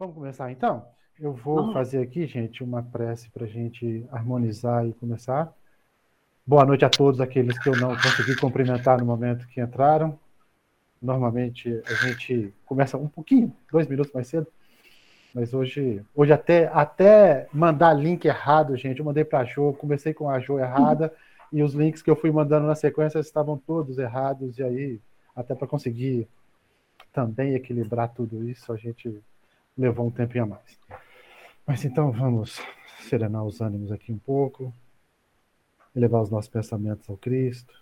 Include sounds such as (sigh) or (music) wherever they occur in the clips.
Vamos começar então? Eu vou Vamos. fazer aqui, gente, uma prece para a gente harmonizar e começar. Boa noite a todos aqueles que eu não consegui cumprimentar no momento que entraram. Normalmente a gente começa um pouquinho, dois minutos mais cedo. Mas hoje, hoje até, até mandar link errado, gente, eu mandei para a Jo, comecei com a Jo errada, uhum. e os links que eu fui mandando na sequência estavam todos errados, e aí, até para conseguir também equilibrar tudo isso, a gente levou um tempinho a mais. Mas então vamos serenar os ânimos aqui um pouco, elevar os nossos pensamentos ao Cristo,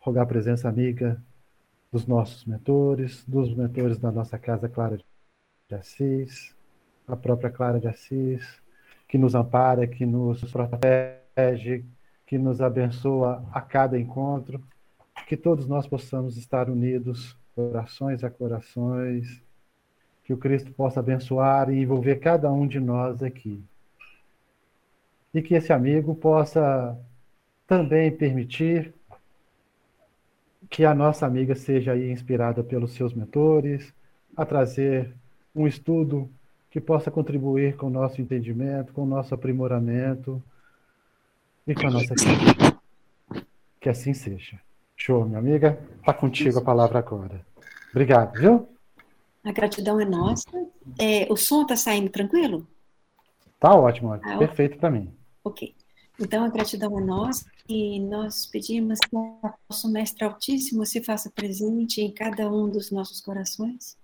rogar a presença amiga dos nossos mentores, dos mentores da nossa casa Clara de Assis, a própria Clara de Assis, que nos ampara, que nos protege, que nos abençoa a cada encontro, que todos nós possamos estar unidos, corações a corações, que o Cristo possa abençoar e envolver cada um de nós aqui. E que esse amigo possa também permitir que a nossa amiga seja aí inspirada pelos seus mentores a trazer um estudo que possa contribuir com o nosso entendimento, com o nosso aprimoramento e com a nossa. Que assim seja. Show, minha amiga. Está contigo a palavra agora. Obrigado, viu? A gratidão é nossa. É, o som está saindo tranquilo? Tá ótimo, ah, perfeito para mim. Ok. Então, a gratidão é nossa e nós pedimos que o nosso Mestre Altíssimo se faça presente em cada um dos nossos corações.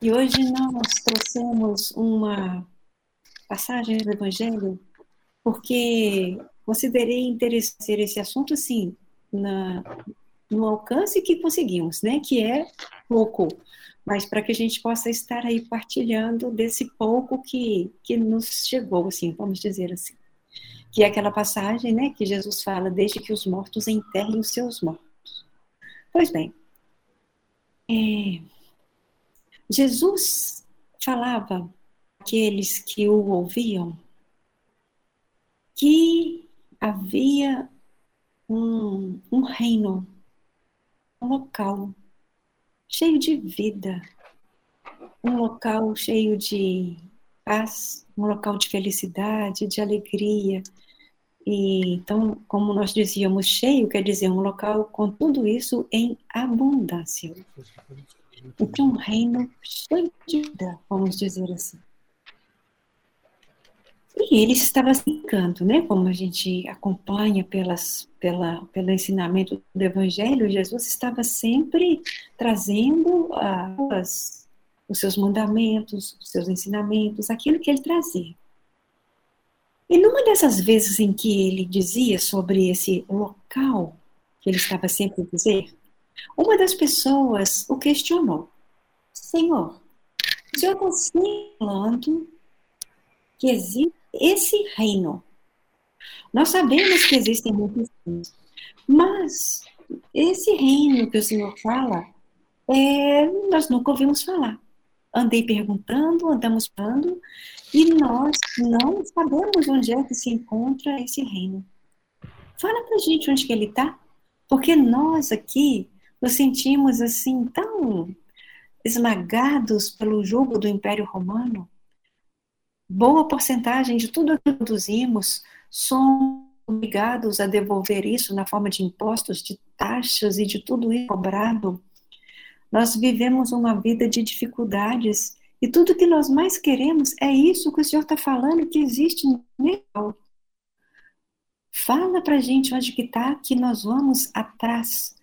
E hoje nós trouxemos uma passagem do Evangelho porque considerei interessante esse assunto, sim, na, no alcance que conseguimos, né? Que é pouco, mas para que a gente possa estar aí partilhando desse pouco que, que nos chegou, assim, vamos dizer assim. Que é aquela passagem, né, que Jesus fala, desde que os mortos enterrem os seus mortos. Pois bem, é, Jesus falava àqueles que o ouviam que havia um, um reino, um local cheio de vida, um local cheio de paz, um local de felicidade, de alegria. E então, como nós dizíamos, cheio quer dizer um local com tudo isso em abundância. Então, um reino cheio de vida, vamos dizer assim. E ele estava se encanto, né? Como a gente acompanha pelas, pela, pelo ensinamento do Evangelho, Jesus estava sempre trazendo as, os seus mandamentos, os seus ensinamentos, aquilo que ele trazia. E numa dessas vezes em que ele dizia sobre esse local que ele estava sempre a dizer, uma das pessoas o questionou: Senhor, o senhor está falando que existe esse reino. Nós sabemos que existem muitos reinos, mas esse reino que o Senhor fala, é, nós nunca ouvimos falar. Andei perguntando, andamos falando, e nós não sabemos onde é que se encontra esse reino. Fala pra gente onde que ele está, porque nós aqui nos sentimos assim tão esmagados pelo jugo do Império Romano, boa porcentagem de tudo que produzimos somos obrigados a devolver isso na forma de impostos, de taxas e de tudo isso cobrado. Nós vivemos uma vida de dificuldades e tudo que nós mais queremos é isso que o Senhor está falando que existe no real. Fala para gente onde que está, que nós vamos atrás,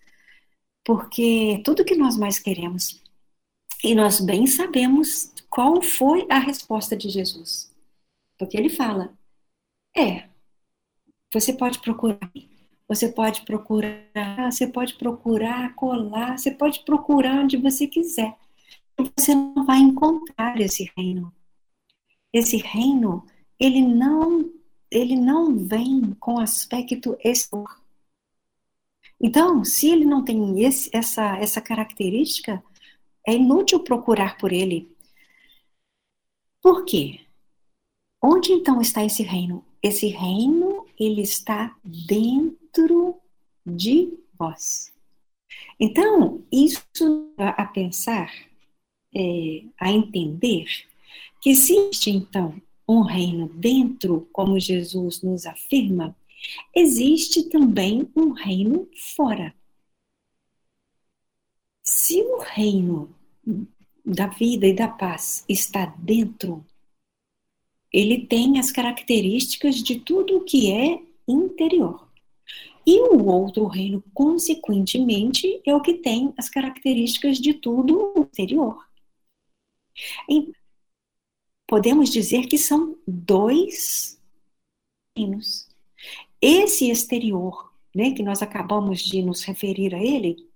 porque tudo que nós mais queremos. E nós bem sabemos qual foi a resposta de Jesus? Porque ele fala: é, você pode procurar, você pode procurar, você pode procurar colar, você pode procurar onde você quiser. Você não vai encontrar esse reino. Esse reino, ele não, ele não vem com aspecto exterior. Então, se ele não tem esse, essa, essa característica, é inútil procurar por ele. Por quê? Onde então está esse reino? Esse reino, ele está dentro de vós. Então, isso a pensar é, a entender que existe, então, um reino dentro, como Jesus nos afirma, existe também um reino fora. Se o reino da vida e da paz está dentro, ele tem as características de tudo o que é interior. E o outro reino, consequentemente, é o que tem as características de tudo exterior. E podemos dizer que são dois reinos. Esse exterior, né, que nós acabamos de nos referir a ele,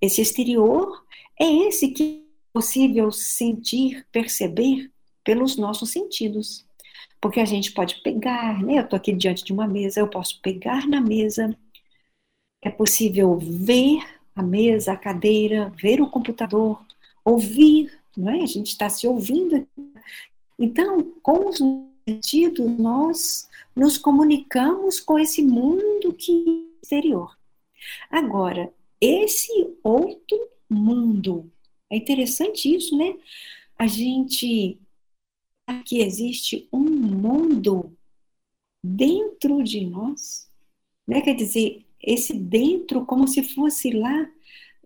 esse exterior é esse que é possível sentir, perceber pelos nossos sentidos. Porque a gente pode pegar, né? Eu estou aqui diante de uma mesa, eu posso pegar na mesa. É possível ver a mesa, a cadeira, ver o computador, ouvir, não é? A gente está se ouvindo. Então, com os sentidos, nós nos comunicamos com esse mundo que é exterior. Agora, esse outro mundo, é interessante isso, né? A gente que existe um mundo dentro de nós, né? Quer dizer, esse dentro como se fosse lá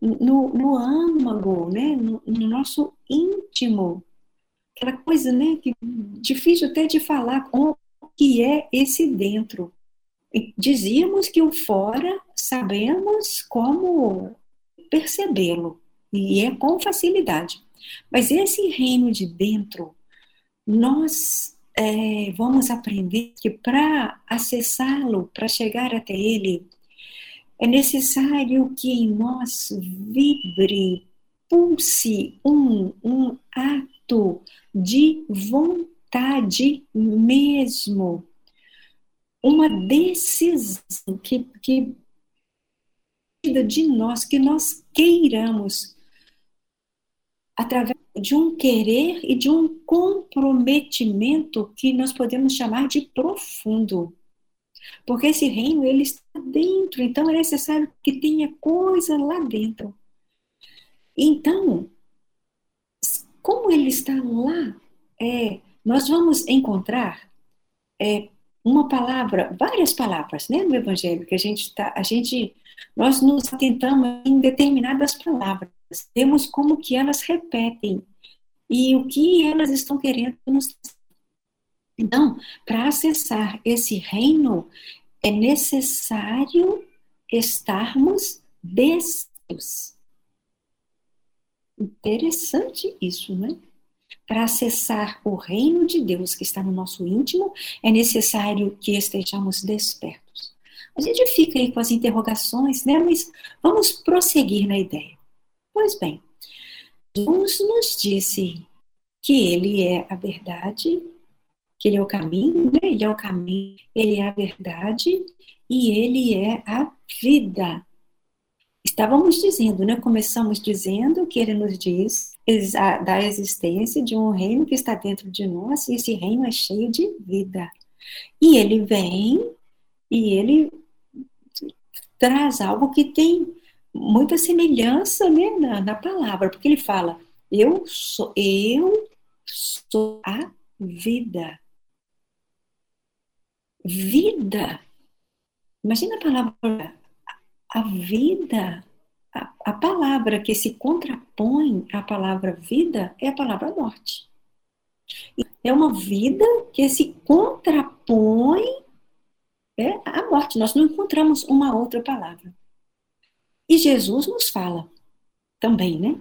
no, no âmago, né? No, no, nosso íntimo, aquela coisa, né? Que difícil até de falar o que é esse dentro. dizíamos que o fora sabemos como percebê-lo e é com facilidade. Mas esse reino de dentro nós é, vamos aprender que para acessá-lo, para chegar até ele, é necessário que em nós vibre, pulse um, um ato de vontade mesmo, uma decisão que, que de nós, que nós queiramos, através de um querer e de um comprometimento que nós podemos chamar de profundo. Porque esse reino ele está dentro, então é necessário que tenha coisa lá dentro. Então, como ele está lá, é, nós vamos encontrar é, uma palavra, várias palavras, né, no Evangelho que a gente tá, a gente, nós nos atentamos em determinadas palavras vemos como que elas repetem e o que elas estão querendo nos então, para acessar esse reino, é necessário estarmos destes. Interessante isso, né? Para acessar o reino de Deus que está no nosso íntimo, é necessário que estejamos despertos. A gente fica aí com as interrogações, né? Mas vamos prosseguir na ideia. Pois bem, Jesus nos disse que Ele é a verdade, que Ele é o caminho, né? Ele é o caminho, Ele é a verdade e Ele é a vida. Estávamos dizendo, né? Começamos dizendo que Ele nos diz da existência de um reino que está dentro de nós e esse reino é cheio de vida. E Ele vem e Ele traz algo que tem muita semelhança né, na, na palavra, porque ele fala: eu sou, eu sou a vida. Vida. Imagina a palavra, a vida, a, a palavra que se contrapõe à palavra vida é a palavra morte. É uma vida que se contrapõe é, à morte. Nós não encontramos uma outra palavra. E Jesus nos fala também, né?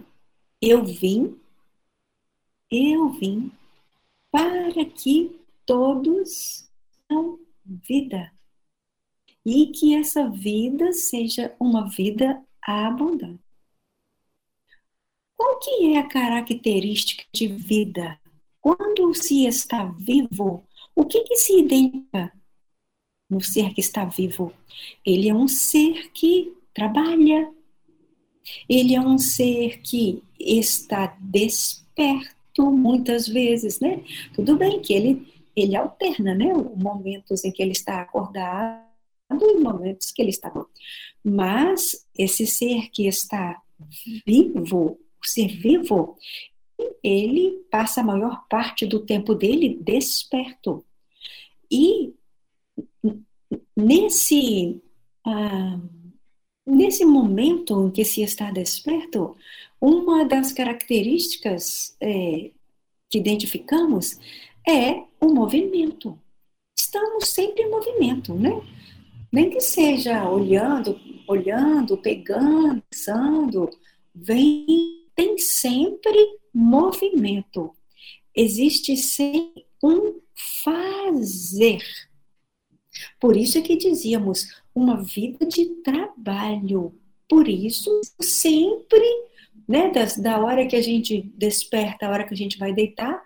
Eu vim, eu vim para que todos tenham vida. E que essa vida seja uma vida abundante. Qual que é a característica de vida? Quando se está vivo, o que, que se identifica no ser que está vivo? Ele é um ser que trabalha. Ele é um ser que está desperto muitas vezes, né? Tudo bem que ele ele alterna, né? Momentos em que ele está acordado e momentos que ele está mas esse ser que está vivo, o ser vivo, ele passa a maior parte do tempo dele desperto. E nesse, ah, nesse momento em que se está desperto, uma das características é, que identificamos é o movimento. Estamos sempre em movimento, né? Nem que seja olhando, olhando, pegando, pensando, vem, tem sempre movimento. Existe sempre um fazer. Por isso é que dizíamos uma vida de trabalho. Por isso, sempre, né, das, da hora que a gente desperta, a hora que a gente vai deitar,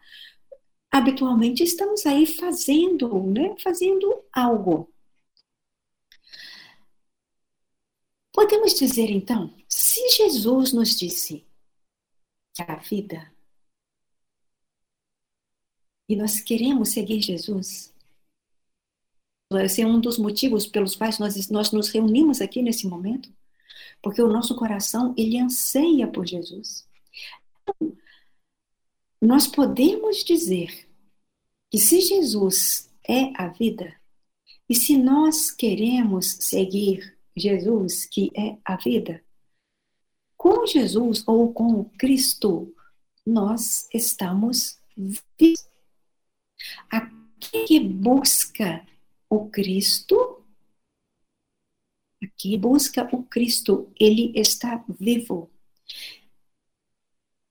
habitualmente estamos aí fazendo, né, fazendo algo. Podemos dizer então, se Jesus nos disse que a vida e nós queremos seguir Jesus, esse é um dos motivos pelos quais nós, nós nos reunimos aqui nesse momento, porque o nosso coração, ele anseia por Jesus. Nós podemos dizer que se Jesus é a vida, e se nós queremos seguir Jesus, que é a vida. Com Jesus ou com Cristo, nós estamos vivos. Aquele que busca o Cristo, aqui busca o Cristo, ele está vivo.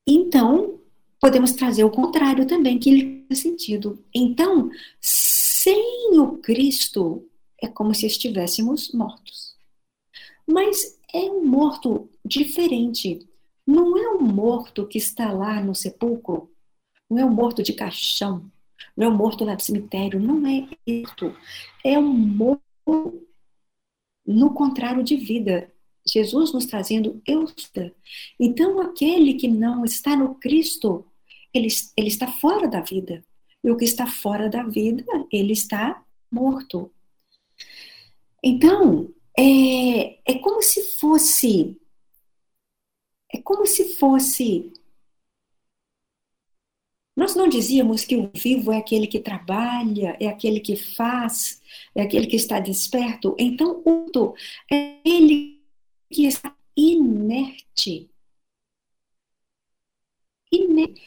Então, podemos trazer o contrário também, que ele tem sentido. Então, sem o Cristo, é como se estivéssemos mortos. Mas é um morto diferente. Não é um morto que está lá no sepulcro. Não é um morto de caixão. Não é um morto lá do cemitério. Não é isso. É um morto no contrário de vida. Jesus nos trazendo eu. Então, aquele que não está no Cristo, ele, ele está fora da vida. E o que está fora da vida, ele está morto. Então, é, é como se fosse. É como se fosse. Nós não dizíamos que o vivo é aquele que trabalha, é aquele que faz, é aquele que está desperto. Então, o é ele que está inerte. inerte.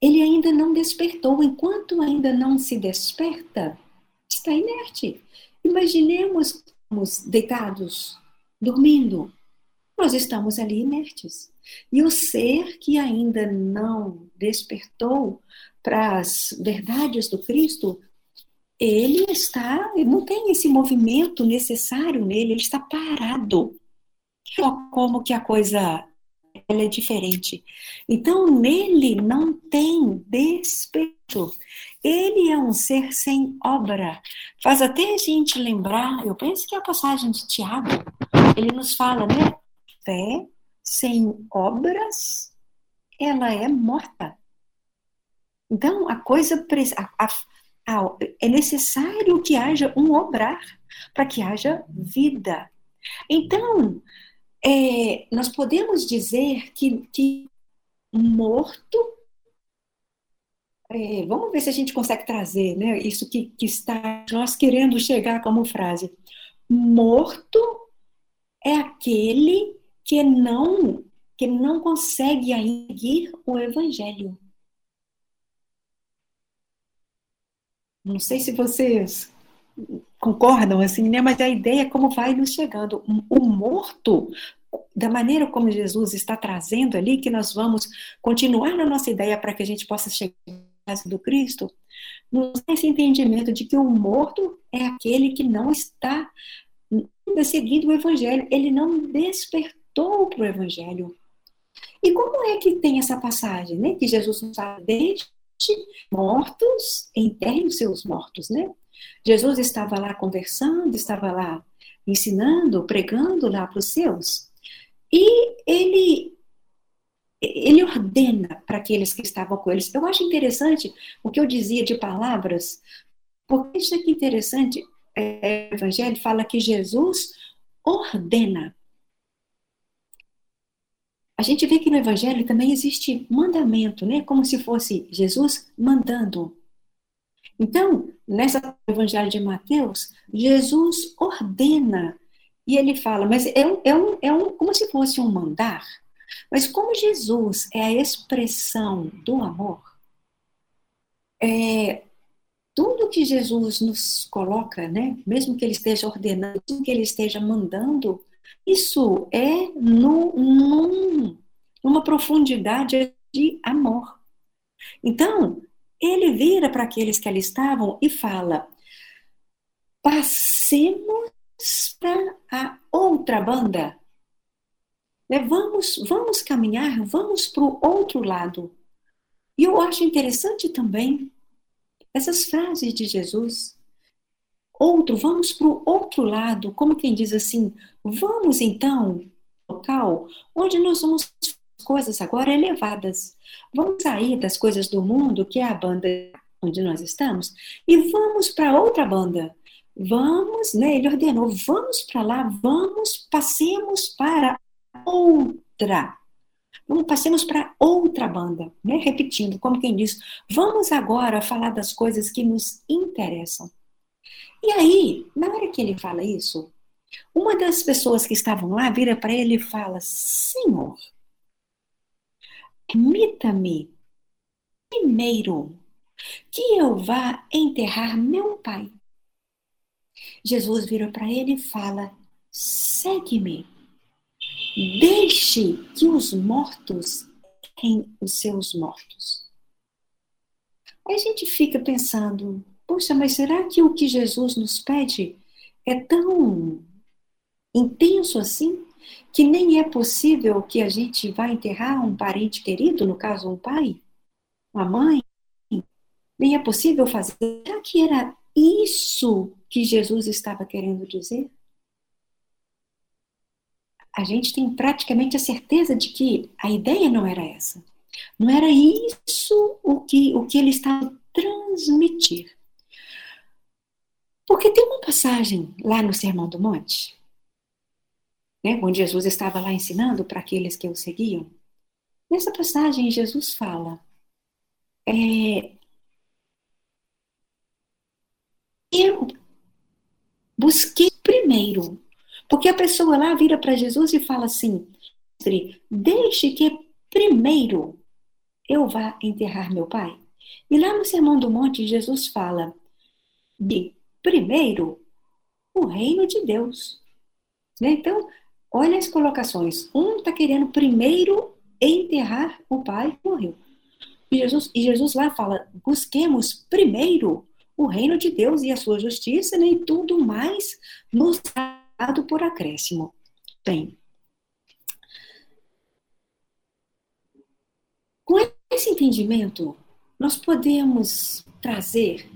Ele ainda não despertou. Enquanto ainda não se desperta, está inerte. Imaginemos estamos deitados, dormindo, nós estamos ali inertes. E o ser que ainda não despertou para as verdades do Cristo, ele está, não tem esse movimento necessário nele, ele está parado. Como que a coisa ela é diferente. Então, nele não tem despeito. Ele é um ser sem obra. Faz até a gente lembrar, eu penso que é a passagem de Tiago, ele nos fala, né? Fé sem obras, ela é morta. Então, a coisa a, a, a, é necessário que haja um obrar para que haja vida. Então, é, nós podemos dizer que, que morto. É, vamos ver se a gente consegue trazer né, isso que, que está nós querendo chegar como frase. Morto é aquele que não que não consegue seguir o evangelho. Não sei se vocês concordam assim, né? Mas a ideia é como vai nos chegando. O morto da maneira como Jesus está trazendo ali, que nós vamos continuar na nossa ideia para que a gente possa chegar do Cristo, nos esse entendimento de que o morto é aquele que não está seguindo o Evangelho, ele não despertou para o Evangelho. E como é que tem essa passagem, né? Que Jesus nos fala, deixe mortos, enterrem os seus mortos, né? Jesus estava lá conversando, estava lá ensinando, pregando lá para os seus. E ele ele ordena para aqueles que estavam com eles. Eu acho interessante o que eu dizia de palavras, porque isso aqui é interessante. É, o Evangelho fala que Jesus ordena. a gente vê que no Evangelho também existe mandamento, né? Como se fosse Jesus mandando. Então, nessa Evangelho de Mateus, Jesus ordena e ele fala, mas é um, é um, é um, como se fosse um mandar. Mas como Jesus é a expressão do amor, é, tudo que Jesus nos coloca, né, mesmo que ele esteja ordenando, mesmo que ele esteja mandando, isso é no, num, numa profundidade de amor. Então, ele vira para aqueles que ali estavam e fala: passemos para a outra banda. Né? Vamos, vamos caminhar, vamos para o outro lado. E eu acho interessante também essas frases de Jesus. Outro, vamos para o outro lado, como quem diz assim, vamos então local onde nós vamos coisas agora elevadas. Vamos sair das coisas do mundo, que é a banda onde nós estamos, e vamos para outra banda. Vamos, né? Ele ordenou, vamos para lá, vamos, passemos para outra. Vamos, passemos para outra banda, né? Repetindo, como quem diz, vamos agora falar das coisas que nos interessam. E aí, na hora que ele fala isso, uma das pessoas que estavam lá vira para ele e fala: Senhor, permita-me primeiro que eu vá enterrar meu pai. Jesus vira para ele e fala: segue-me. Deixe que os mortos tenham os seus mortos. Aí a gente fica pensando: poxa, mas será que o que Jesus nos pede é tão intenso assim? Que nem é possível que a gente vá enterrar um parente querido, no caso, um pai, uma mãe? Nem é possível fazer. Será que era isso que Jesus estava querendo dizer? A gente tem praticamente a certeza de que a ideia não era essa. Não era isso o que, o que ele estava transmitir. Porque tem uma passagem lá no Sermão do Monte, né, onde Jesus estava lá ensinando para aqueles que o seguiam. Nessa passagem, Jesus fala: é, eu busquei primeiro. Porque a pessoa lá vira para Jesus e fala assim: deixe que primeiro eu vá enterrar meu pai. E lá no Sermão do Monte, Jesus fala de primeiro o reino de Deus. Né? Então, olha as colocações. Um está querendo primeiro enterrar o pai que morreu. E Jesus, e Jesus lá fala: busquemos primeiro o reino de Deus e a sua justiça, nem né, tudo mais nos dado por acréscimo. Bem, com esse entendimento, nós podemos trazer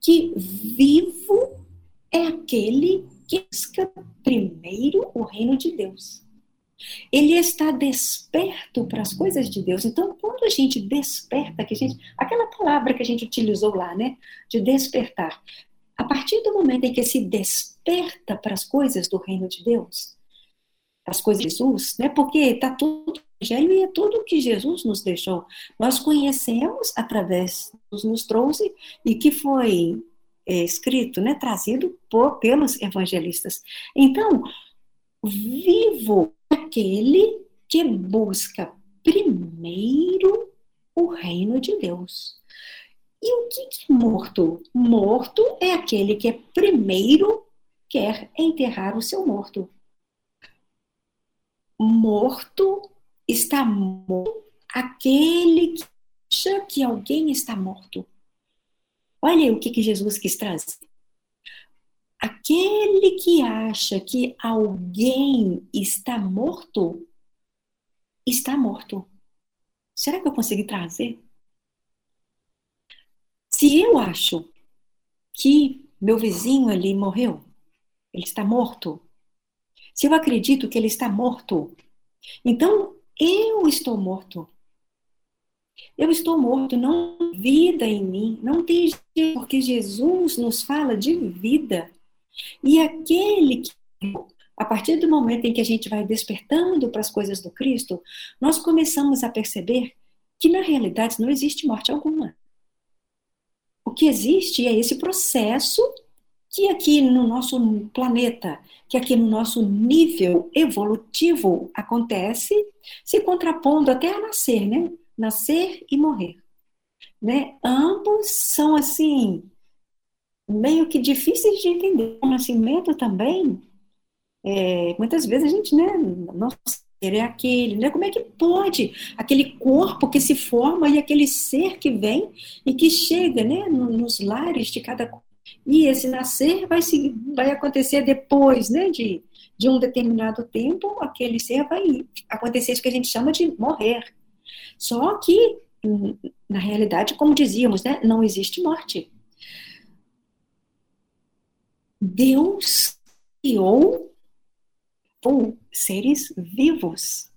que vivo é aquele que busca primeiro o reino de Deus. Ele está desperto para as coisas de Deus. Então, quando a gente desperta, que a gente, aquela palavra que a gente utilizou lá, né, de despertar, a partir do momento em que se desperta para as coisas do reino de Deus, as coisas de Jesus, né, porque está tudo evangelho e é tudo que Jesus nos deixou. Nós conhecemos através, nos trouxe e que foi é, escrito, né, trazido por, pelos evangelistas. Então, vivo aquele que busca primeiro o reino de Deus. E o que é morto? Morto é aquele que primeiro quer enterrar o seu morto. Morto está morto aquele que acha que alguém está morto. Olha o que, que Jesus quis trazer. Aquele que acha que alguém está morto, está morto. Será que eu consegui trazer? Se eu acho que meu vizinho ali morreu, ele está morto. Se eu acredito que ele está morto, então eu estou morto. Eu estou morto, não vida em mim, não tem porque Jesus nos fala de vida. E aquele que a partir do momento em que a gente vai despertando para as coisas do Cristo, nós começamos a perceber que na realidade não existe morte alguma. O que existe é esse processo que aqui no nosso planeta, que aqui no nosso nível evolutivo acontece, se contrapondo até a nascer, né? Nascer e morrer. Né? Ambos são assim meio que difíceis de entender. O nascimento também, é, muitas vezes a gente, né, nossa, é aquele, né? Como é que pode aquele corpo que se forma e aquele ser que vem e que chega, né, nos lares de cada e esse nascer vai, se, vai acontecer depois né, de, de um determinado tempo, aquele ser vai acontecer isso que a gente chama de morrer. Só que, na realidade, como dizíamos, né, não existe morte. Deus criou seres vivos.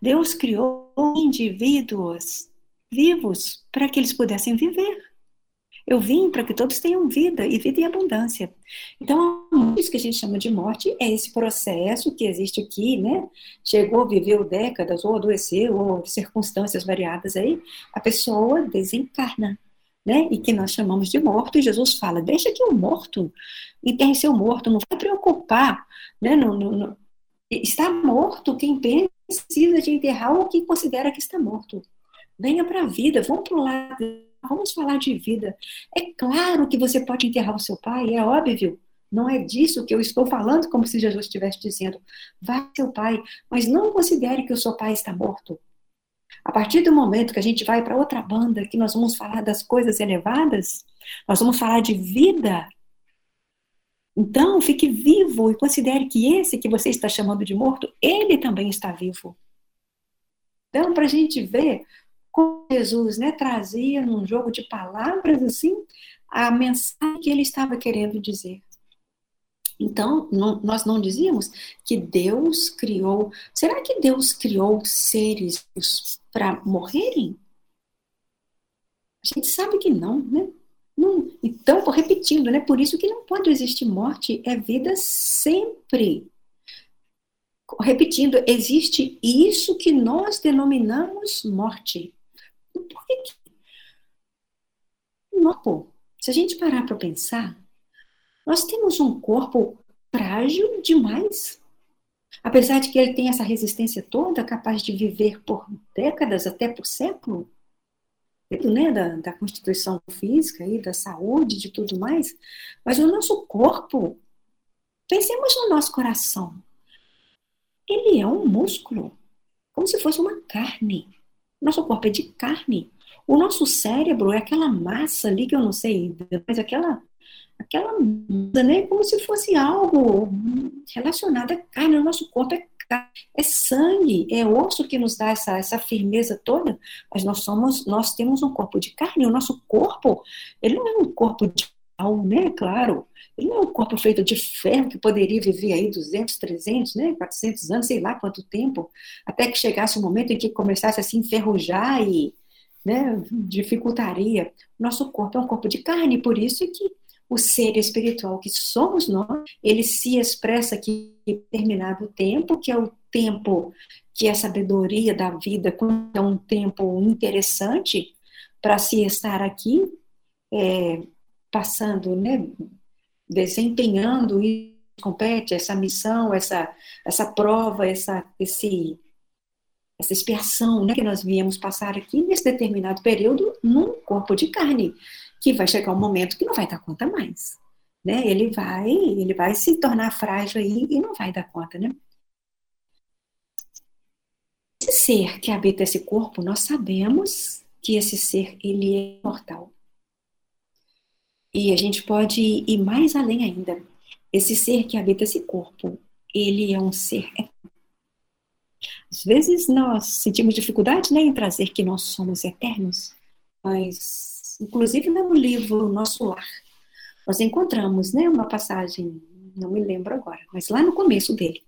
Deus criou indivíduos vivos para que eles pudessem viver. Eu vim para que todos tenham vida e vida em abundância. Então, isso que a gente chama de morte é esse processo que existe aqui, né? Chegou, viveu décadas, ou adoeceu, ou circunstâncias variadas aí, a pessoa desencarna, né? E que nós chamamos de morto, e Jesus fala: deixa que o morto enterre seu morto, não vai preocupar, né? Não, não, não. Está morto quem precisa de enterrar ou quem considera que está morto. Venha para a vida, vamos para o lado vamos falar de vida. É claro que você pode enterrar o seu pai, é óbvio. Não é disso que eu estou falando, como se Jesus estivesse dizendo. Vá seu pai, mas não considere que o seu pai está morto. A partir do momento que a gente vai para outra banda, que nós vamos falar das coisas elevadas, nós vamos falar de vida. Então, fique vivo e considere que esse que você está chamando de morto, ele também está vivo. Então, para a gente ver como Jesus né, trazia num jogo de palavras assim a mensagem que ele estava querendo dizer. Então, não, nós não dizíamos que Deus criou. Será que Deus criou seres para morrerem? A gente sabe que não, né? Não, então, repetindo, né? Por isso que não pode existir morte, é vida sempre. Repetindo, existe isso que nós denominamos morte. Por que, que... Se a gente parar para pensar, nós temos um corpo frágil demais. Apesar de que ele tem essa resistência toda, capaz de viver por décadas, até por século, né, da, da constituição física e da saúde, de tudo mais, mas o nosso corpo, pensemos no nosso coração, ele é um músculo, como se fosse uma carne. Nosso corpo é de carne. O nosso cérebro é aquela massa ali que eu não sei, mas aquela aquela né, como se fosse algo relacionado à carne. O nosso corpo é carne, é sangue, é osso que nos dá essa, essa firmeza toda. Mas nós somos, nós temos um corpo de carne. O nosso corpo, ele não é um corpo de né? Claro, ele não é um corpo feito de ferro que poderia viver aí 200, 300, né? 400 anos, sei lá quanto tempo, até que chegasse o um momento em que começasse a se enferrujar e né, dificultaria. Nosso corpo é um corpo de carne, por isso é que o ser espiritual que somos nós, ele se expressa aqui em determinado tempo, que é o tempo que é a sabedoria da vida, é um tempo interessante para se estar aqui, é, passando, né, desempenhando e compete essa missão, essa essa prova, essa esse essa expiação, né, que nós viemos passar aqui nesse determinado período num corpo de carne, que vai chegar um momento que não vai dar conta mais, né? Ele vai, ele vai se tornar frágil aí e não vai dar conta, né? Esse ser que habita esse corpo, nós sabemos que esse ser ele é mortal. E a gente pode ir mais além ainda. Esse ser que habita esse corpo, ele é um ser Às vezes nós sentimos dificuldade né, em trazer que nós somos eternos, mas, inclusive no livro Nosso Lar, nós encontramos né, uma passagem, não me lembro agora, mas lá no começo dele,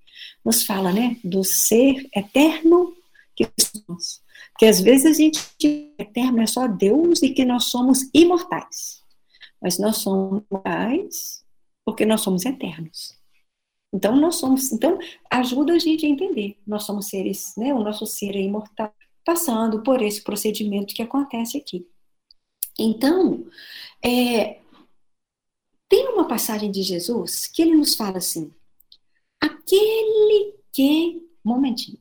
nos fala né, do ser eterno que somos. Porque às vezes a gente eterno é só Deus e que nós somos imortais mas nós somos mortais porque nós somos eternos. Então, nós somos, então, ajuda a gente a entender. Nós somos seres, né? O nosso ser é imortal, passando por esse procedimento que acontece aqui. Então, é, tem uma passagem de Jesus que ele nos fala assim: aquele que. Momentinho.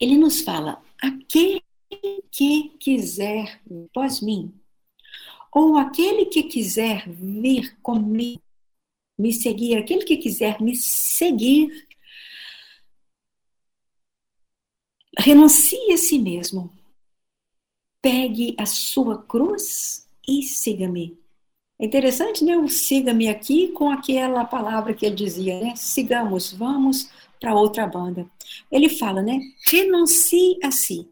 Ele nos fala: aquele que quiser após mim, ou aquele que quiser vir comigo, me seguir, aquele que quiser me seguir, renuncie a si mesmo, pegue a sua cruz e siga-me. É interessante, né? O siga-me aqui com aquela palavra que ele dizia, né? Sigamos, vamos para outra banda. Ele fala, né? Renuncie a si.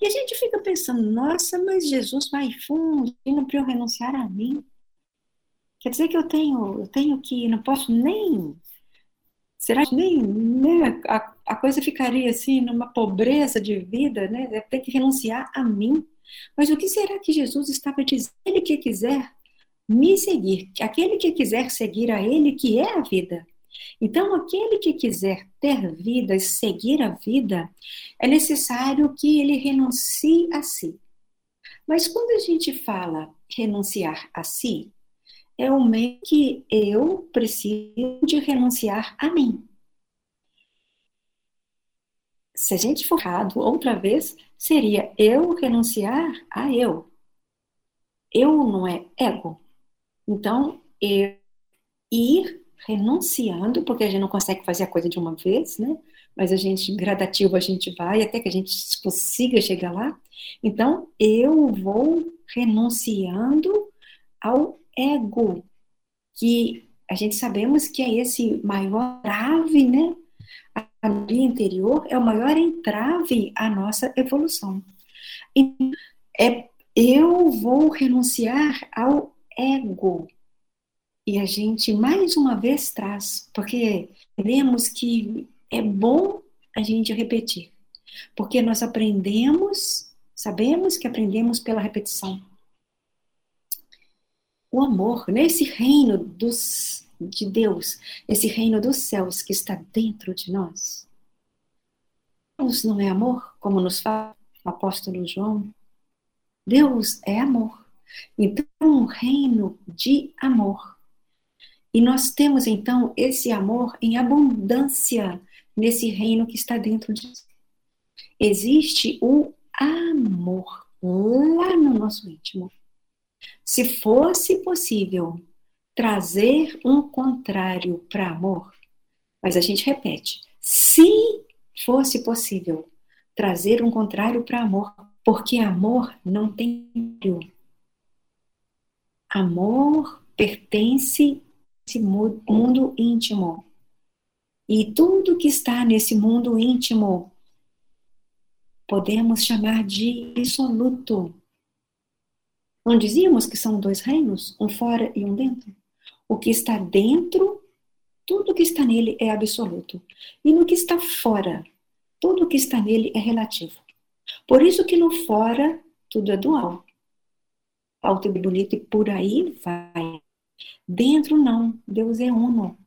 E a gente fica pensando, nossa, mas Jesus vai fundo, e não para eu renunciar a mim. Quer dizer que eu tenho, eu tenho que, não posso nem. Será que nem né, a, a coisa ficaria assim, numa pobreza de vida, né? Tem que renunciar a mim. Mas o que será que Jesus estava dizendo? Ele que quiser me seguir, aquele que quiser seguir a Ele, que é a vida. Então, aquele que quiser ter vida e seguir a vida, é necessário que ele renuncie a si. Mas quando a gente fala renunciar a si, é o meio que eu preciso de renunciar a mim. Se a gente for errado outra vez, seria eu renunciar a eu. Eu não é ego. Então, eu ir renunciando, porque a gente não consegue fazer a coisa de uma vez, né? Mas a gente, gradativo, a gente vai até que a gente consiga chegar lá. Então, eu vou renunciando ao ego, que a gente sabemos que é esse maior trave, né? A vida interior é o maior entrave à nossa evolução. E é, eu vou renunciar ao ego, e a gente mais uma vez traz, porque vemos que é bom a gente repetir, porque nós aprendemos, sabemos que aprendemos pela repetição. O amor, nesse reino dos, de Deus, esse reino dos céus que está dentro de nós. Deus não é amor, como nos fala o apóstolo João. Deus é amor. Então, um reino de amor e nós temos então esse amor em abundância nesse reino que está dentro de nós. Existe o amor lá no nosso íntimo. Se fosse possível trazer um contrário para amor, mas a gente repete, se fosse possível trazer um contrário para amor, porque amor não tem amor pertence mundo íntimo. E tudo que está nesse mundo íntimo podemos chamar de absoluto. Não dizíamos que são dois reinos, um fora e um dentro? O que está dentro, tudo que está nele é absoluto. E no que está fora, tudo que está nele é relativo. Por isso que no fora tudo é dual. Alto e bonito e por aí vai. Dentro não, Deus é uno.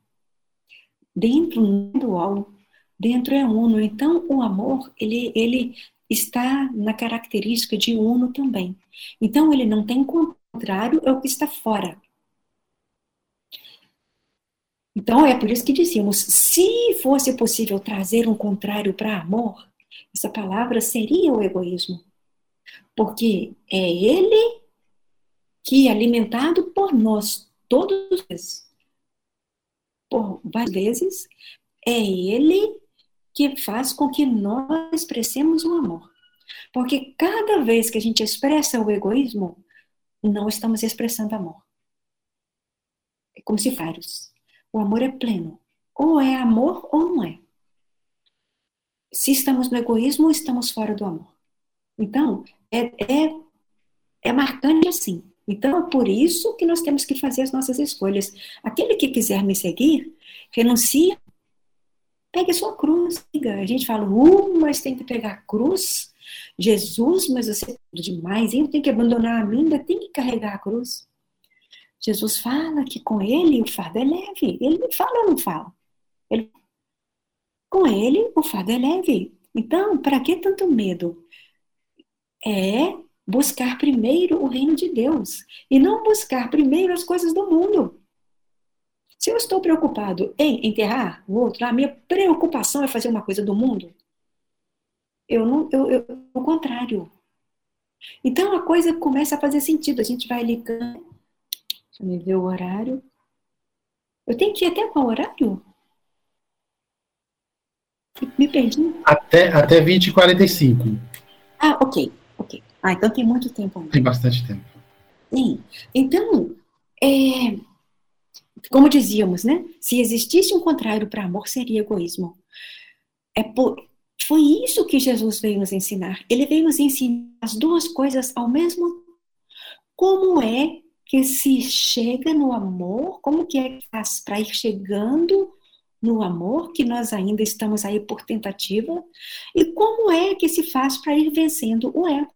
Dentro não é dual, dentro é uno. Então o amor, ele, ele está na característica de uno também. Então ele não tem contrário, é o que está fora. Então é por isso que dizíamos, se fosse possível trazer um contrário para amor, essa palavra seria o egoísmo. Porque é ele que, alimentado por nós todos os por várias vezes, é Ele que faz com que nós expressemos o amor. Porque cada vez que a gente expressa o egoísmo, não estamos expressando amor. É como se vários. O amor é pleno. Ou é amor ou não é. Se estamos no egoísmo, estamos fora do amor. Então, é, é, é marcante assim. Então, é por isso que nós temos que fazer as nossas escolhas. Aquele que quiser me seguir, renuncia, pegue sua cruz. A gente fala, uh, mas tem que pegar a cruz. Jesus, mas você é demais, eu tenho que abandonar a mim, ainda tem que carregar a cruz. Jesus fala que com ele o fardo é leve. Ele fala ou não fala? Ele... Com ele o fardo é leve. Então, para que tanto medo? É buscar primeiro o reino de Deus e não buscar primeiro as coisas do mundo. Se eu estou preocupado em enterrar o outro, a minha preocupação é fazer uma coisa do mundo, eu não, eu, eu, o contrário. Então a coisa começa a fazer sentido. A gente vai ligando. Deixa eu ver o horário. Eu tenho que ir até qual horário? Me perdi. Até, até 20 e 45. Ah, ok. Ah, então tem muito tempo ainda. Tem bastante tempo. Sim. Então, é, como dizíamos, né? Se existisse um contrário para amor, seria egoísmo. É por, foi isso que Jesus veio nos ensinar. Ele veio nos ensinar as duas coisas ao mesmo tempo. Como é que se chega no amor? Como que é que faz para ir chegando no amor, que nós ainda estamos aí por tentativa? E como é que se faz para ir vencendo o ego?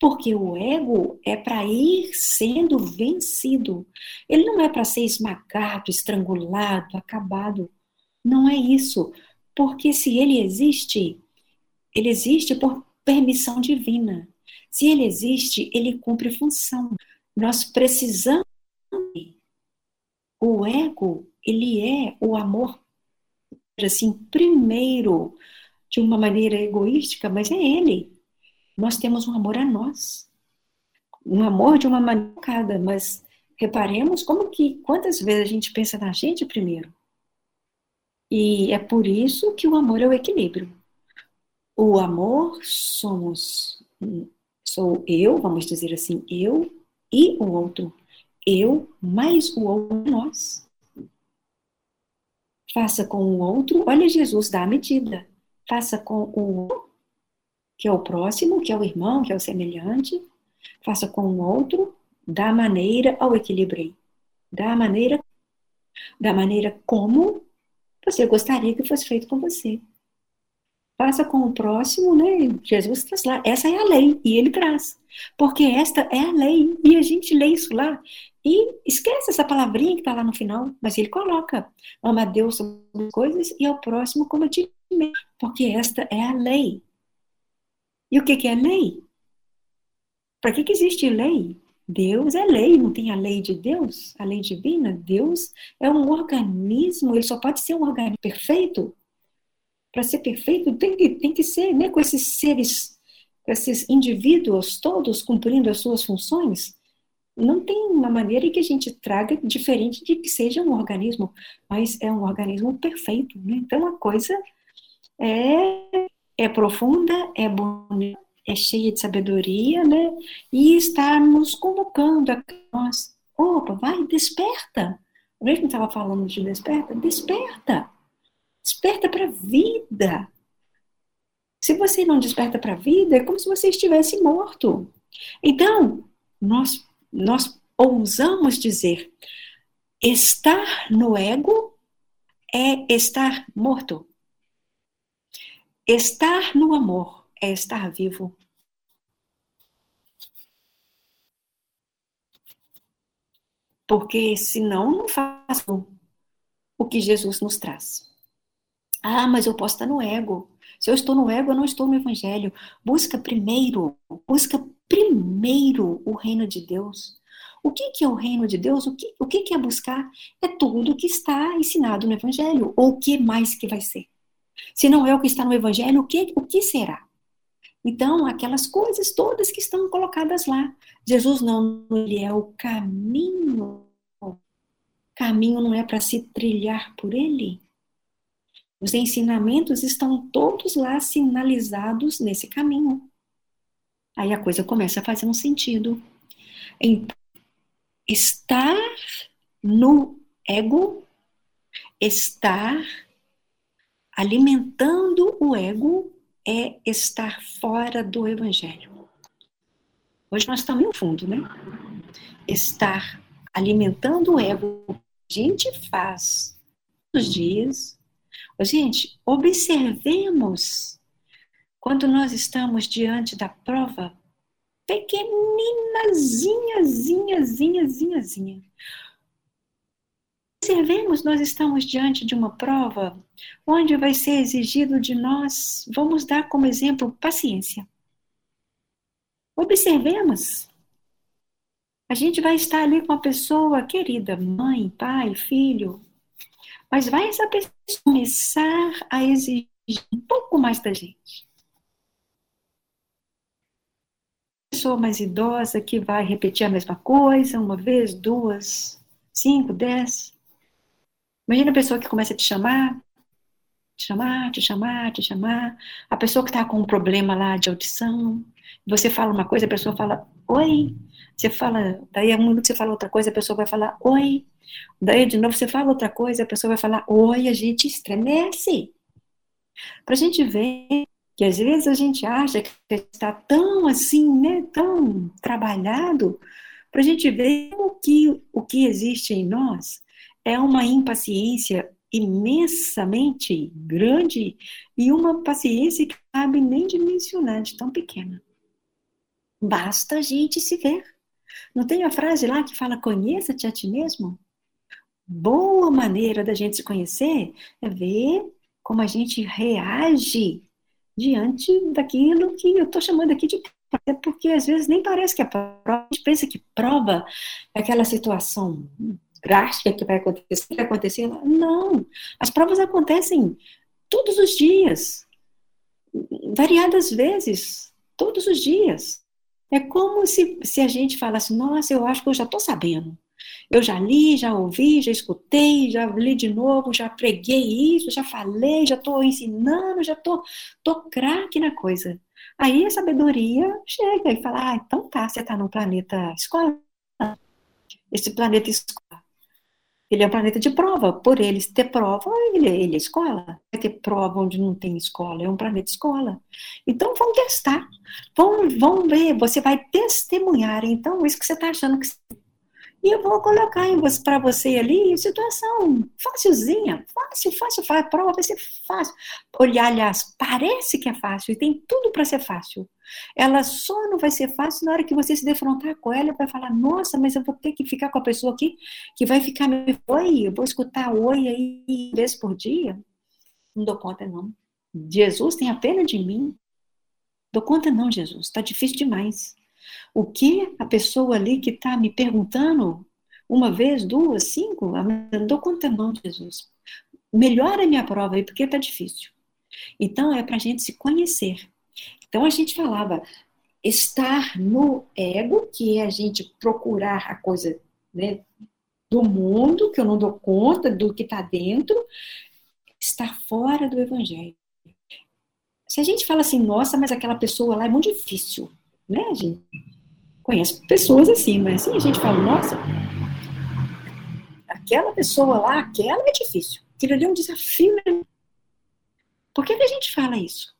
Porque o ego é para ir sendo vencido. Ele não é para ser esmagado, estrangulado, acabado. Não é isso. Porque se ele existe, ele existe por permissão divina. Se ele existe, ele cumpre função. Nós precisamos. O ego, ele é o amor, assim, primeiro, de uma maneira egoística, mas é ele. Nós temos um amor a nós. Um amor de uma maneira cada, mas reparemos como que, quantas vezes a gente pensa na gente primeiro. E é por isso que o amor é o equilíbrio. O amor somos, sou eu, vamos dizer assim, eu e o outro. Eu mais o outro nós. Faça com o outro, olha, Jesus dá a medida. Faça com o outro, que é o próximo, que é o irmão, que é o semelhante. Faça com o outro da maneira ao equilíbrio. Da maneira, da maneira como você gostaria que fosse feito com você. Faça com o próximo, né? Jesus traz lá. Essa é a lei, e ele traz. Porque esta é a lei, e a gente lê isso lá. E esquece essa palavrinha que está lá no final, mas ele coloca: ama a Deus sobre as coisas e ao próximo como a ti mesmo. Porque esta é a lei. E o que, que é lei? Para que, que existe lei? Deus é lei, não tem a lei de Deus, a lei divina. Deus é um organismo, ele só pode ser um organismo perfeito. Para ser perfeito, tem que, tem que ser né, com esses seres, com esses indivíduos todos cumprindo as suas funções. Não tem uma maneira que a gente traga diferente de que seja um organismo, mas é um organismo perfeito. Né? Então a coisa é, é profunda, é bonita é cheia de sabedoria, né? E está nos convocando a nós. Opa, vai, desperta. O mesmo estava falando de desperta, desperta. Desperta para a vida. Se você não desperta para a vida, é como se você estivesse morto. Então, nós, nós ousamos dizer: estar no ego é estar morto. Estar no amor é estar vivo. Porque senão não faço o que Jesus nos traz. Ah, mas eu posso estar no ego. Se eu estou no ego, eu não estou no evangelho. Busca primeiro, busca primeiro o reino de Deus. O que, que é o reino de Deus? O que, o que, é buscar? É tudo que está ensinado no evangelho. Ou o que mais que vai ser? Se não é o que está no evangelho, o que, o que será? Então, aquelas coisas todas que estão colocadas lá. Jesus não, ele é o caminho. Caminho não é para se trilhar por ele. Os ensinamentos estão todos lá sinalizados nesse caminho. Aí a coisa começa a fazer um sentido. Então, estar no ego, estar alimentando o ego é estar fora do Evangelho. Hoje nós estamos no fundo, né? Estar alimentando o ego, a gente faz todos os dias. Gente, observemos quando nós estamos diante da prova pequenina, zinha, zinha, zinha, zinha, zinha. Observemos, nós estamos diante de uma prova onde vai ser exigido de nós, vamos dar como exemplo, paciência. Observemos. A gente vai estar ali com uma pessoa querida, mãe, pai, filho, mas vai essa pessoa começar a exigir um pouco mais da gente. Pessoa mais idosa que vai repetir a mesma coisa uma vez, duas, cinco, dez. Imagina a pessoa que começa a te chamar, te chamar, te chamar, te chamar. A pessoa que está com um problema lá de audição, você fala uma coisa, a pessoa fala oi. Você fala, daí a um minuto você fala outra coisa, a pessoa vai falar oi. Daí de novo você fala outra coisa, a pessoa vai falar oi, a gente estremece. Para a gente ver que às vezes a gente acha que está tão assim, né, tão trabalhado, para a gente ver o que, o que existe em nós é uma impaciência imensamente grande e uma paciência que cabe nem dimensionar de tão pequena. Basta a gente se ver. Não tem a frase lá que fala conheça-te a ti mesmo? Boa maneira da gente se conhecer é ver como a gente reage diante daquilo que eu estou chamando aqui de prova, porque às vezes nem parece que é prova, a gente pensa que prova é aquela situação drástica que vai acontecer, vai acontecer. Não, as provas acontecem todos os dias, variadas vezes, todos os dias. É como se, se a gente falasse, nossa, eu acho que eu já estou sabendo. Eu já li, já ouvi, já escutei, já li de novo, já preguei isso, já falei, já estou ensinando, já estou tô, tô craque na coisa. Aí a sabedoria chega e fala, ah, então tá, você está no planeta escola. Esse planeta escola ele é um planeta de prova. Por eles ter prova, ele, ele é escola. Vai ter prova onde não tem escola, é um planeta escola. Então, vamos testar. Vamos, vamos ver, você vai testemunhar, então, isso que você está achando que e eu vou colocar para você ali situação facilzinha, fácil, fácil, fácil, prova vai ser fácil. Olhar, aliás, parece que é fácil e tem tudo para ser fácil. Ela só não vai ser fácil na hora que você se defrontar com ela vai falar, nossa, mas eu vou ter que ficar com a pessoa aqui que vai ficar me oi, eu vou escutar oi aí vez por dia. Não dou conta, não. Jesus tem a pena de mim. Dou conta, não, Jesus. Está difícil demais. O que a pessoa ali que está me perguntando uma vez, duas, cinco, não dou conta não, Jesus. Melhora a minha prova aí, porque está difícil. Então, é para a gente se conhecer. Então, a gente falava estar no ego, que é a gente procurar a coisa né, do mundo, que eu não dou conta do que está dentro, estar fora do evangelho. Se a gente fala assim, nossa, mas aquela pessoa lá é muito difícil né? A gente conhece pessoas assim, mas assim a gente fala, nossa, aquela pessoa lá, aquela é difícil. Aquilo ali é um desafio. Né? Por que, que a gente fala isso?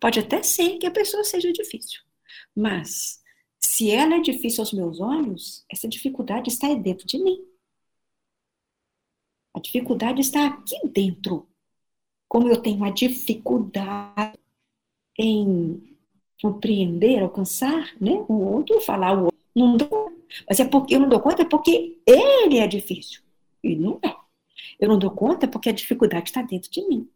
Pode até ser que a pessoa seja difícil, mas se ela é difícil aos meus olhos, essa dificuldade está dentro de mim. A dificuldade está aqui dentro. Como eu tenho uma dificuldade em compreender, alcançar, né? O outro, falar o outro. Não dou, mas é porque eu não dou conta, é porque ele é difícil. E não é. Eu não dou conta porque a dificuldade está dentro de mim.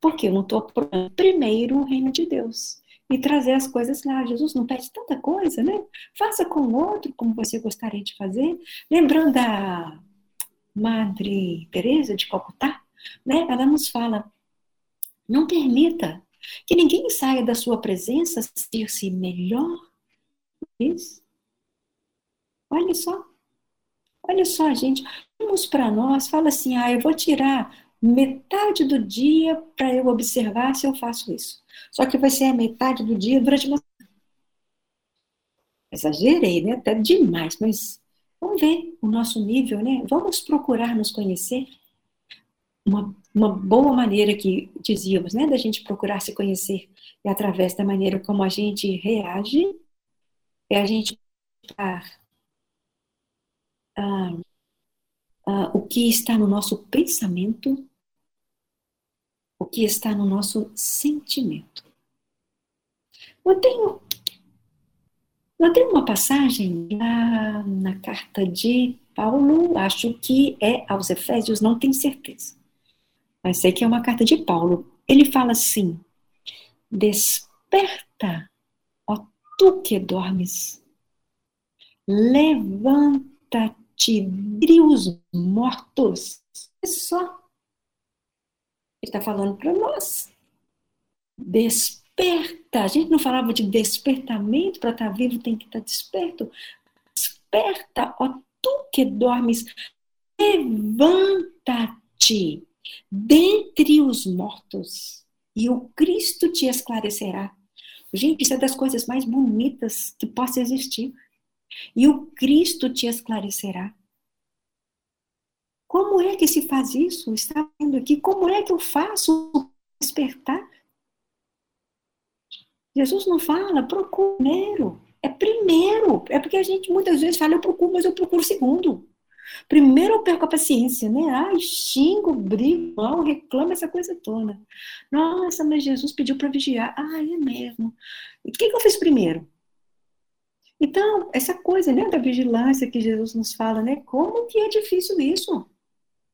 Porque eu não estou primeiro o reino de Deus. E trazer as coisas lá. Jesus não pede tanta coisa, né? Faça com o outro como você gostaria de fazer. Lembrando da Madre Teresa de Calcutá, né? Ela nos fala: não permita que ninguém saia da sua presença sentir-se melhor. Isso. Olha só. Olha só, gente. Vamos para nós, fala assim: ah, eu vou tirar metade do dia para eu observar se eu faço isso. Só que vai ser a metade do dia durante uma Exagerei, né? Até demais, mas vamos ver o nosso nível, né? Vamos procurar nos conhecer uma, uma boa maneira que dizíamos, né, da gente procurar se conhecer é através da maneira como a gente reage, é a gente ah, ah, o que está no nosso pensamento, o que está no nosso sentimento. Eu tenho Eu tenho uma passagem na carta de Paulo, acho que é aos Efésios, não tenho certeza. Mas sei que é uma carta de Paulo. Ele fala assim: Desperta, ó tu que dormes, levanta-te entre os mortos. É só. Ele está falando para nós. Desperta. A gente não falava de despertamento, para estar tá vivo tem que estar tá desperto. Desperta, ó tu que dormes, levanta-te dentre os mortos e o Cristo te esclarecerá. Gente, isso é das coisas mais bonitas que possa existir. E o Cristo te esclarecerá. Como é que se faz isso? Está vendo aqui? Como é que eu faço despertar? Jesus não fala, procura primeiro. É primeiro. É porque a gente muitas vezes fala, eu procuro, mas eu procuro segundo. Primeiro eu perco a paciência, né? Ai, xingo, brigo, mal, reclamo, essa coisa toda. Nossa, mas Jesus pediu para vigiar. Ah, é mesmo. E o que, que eu fiz primeiro? Então, essa coisa né, da vigilância que Jesus nos fala, né? Como que é difícil isso?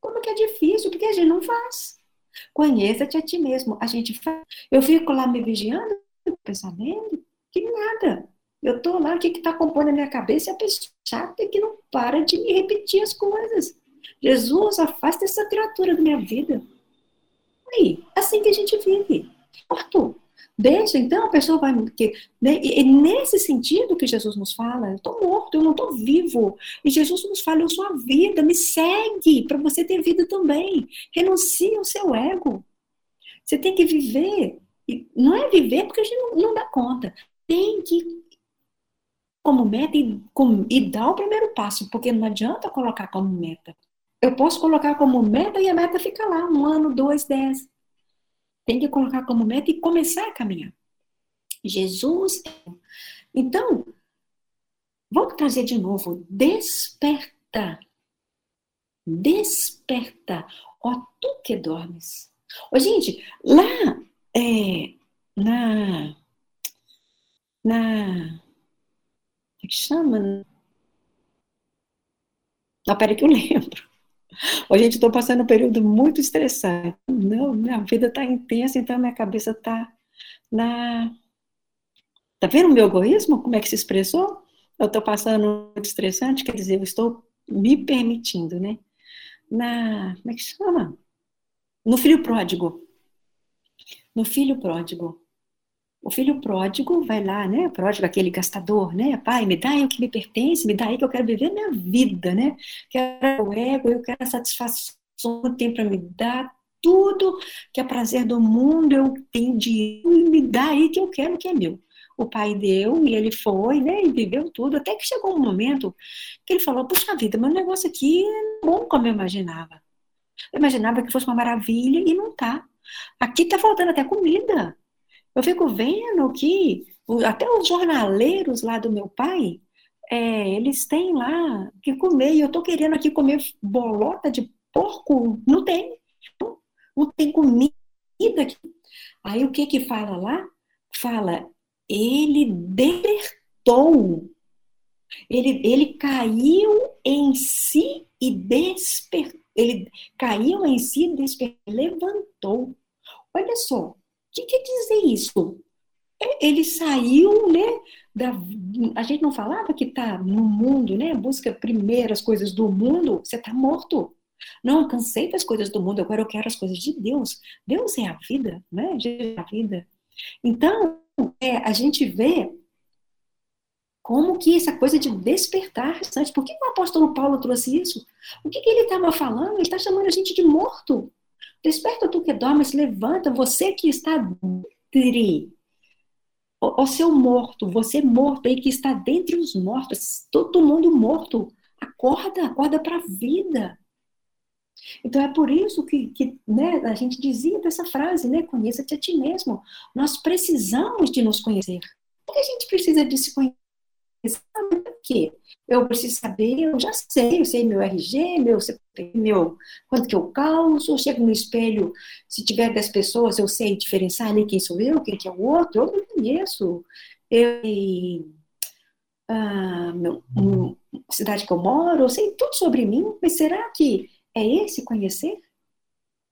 Como que é difícil? Porque a gente não faz. Conheça-te a ti mesmo. A gente faz. Eu fico lá me vigiando, pensamento, que nada. Eu estou lá, o que está compondo a minha cabeça é a pessoa chata que não para de me repetir as coisas. Jesus, afasta essa criatura da minha vida. Aí, assim que a gente vive. Morto. Deixa, então a pessoa vai. Que, né, e nesse sentido que Jesus nos fala, eu estou morto, eu não estou vivo. E Jesus nos fala, eu sou a vida, me segue, para você ter vida também. Renuncia ao seu ego. Você tem que viver. E não é viver porque a gente não, não dá conta. Tem que como meta e, com, e dar o primeiro passo, porque não adianta colocar como meta. Eu posso colocar como meta e a meta fica lá, um ano, dois, dez. Tem que colocar como meta e começar a caminhar. Jesus. Então, vamos trazer de novo. Desperta. Desperta. Ó, tu que dormes. Ô, gente, lá é, na. Na é chama? Não, peraí que eu (laughs) lembro. Ô, gente, estou passando um período muito estressante. Não, minha vida está intensa, então minha cabeça está na. Tá vendo o meu egoísmo? Como é que se expressou? Eu estou passando muito estressante, quer dizer, eu estou me permitindo, né? Na. Como é que chama? No filho pródigo. No filho pródigo. O filho pródigo vai lá, né? Pródigo, aquele gastador, né? Pai, me dá aí o que me pertence, me dá aí que eu quero viver minha vida, né? Quero o ego, eu quero a satisfação que tem para me dar, tudo que é prazer do mundo eu tenho de me dá aí que eu quero que é meu. O pai deu e ele foi, né? E viveu tudo, até que chegou um momento que ele falou: Puxa vida, meu negócio aqui é bom como eu imaginava. Eu imaginava que fosse uma maravilha e não tá. Aqui tá faltando até comida. Eu fico vendo que até os jornaleiros lá do meu pai, é, eles têm lá que comer, e eu tô querendo aqui comer bolota de porco, não tem, não tem comida aqui. Aí o que que fala lá? Fala, ele despertou, ele, ele caiu em si e despertou, ele caiu em si e despertou, levantou. Olha só, que quer dizer isso? É, ele saiu, né? Da, a gente não falava que está no mundo, né? Busca primeiro as coisas do mundo, você está morto. Não, cansei das coisas do mundo, agora eu quero as coisas de Deus. Deus é a vida, né? É a vida. Então, é, a gente vê como que essa coisa de despertar, sabe? por que o apóstolo Paulo trouxe isso? O que, que ele estava falando? Ele está chamando a gente de morto. Desperta tu que dormes, levanta, você que está dentre o, o seu morto, você morto aí que está dentre os mortos, todo mundo morto, acorda, acorda para a vida. Então é por isso que, que né, a gente dizia dessa frase, né? Conheça-te a ti mesmo. Nós precisamos de nos conhecer. Por que a gente precisa de se conhecer? Quê? Eu preciso saber, eu já sei, eu sei meu RG, meu, meu quanto que eu calço, eu chego no espelho, se tiver 10 pessoas, eu sei diferenciar ali quem sou eu, quem que é o outro, eu não conheço. Eu, a meu, um, cidade que eu moro, eu sei tudo sobre mim, mas será que é esse conhecer?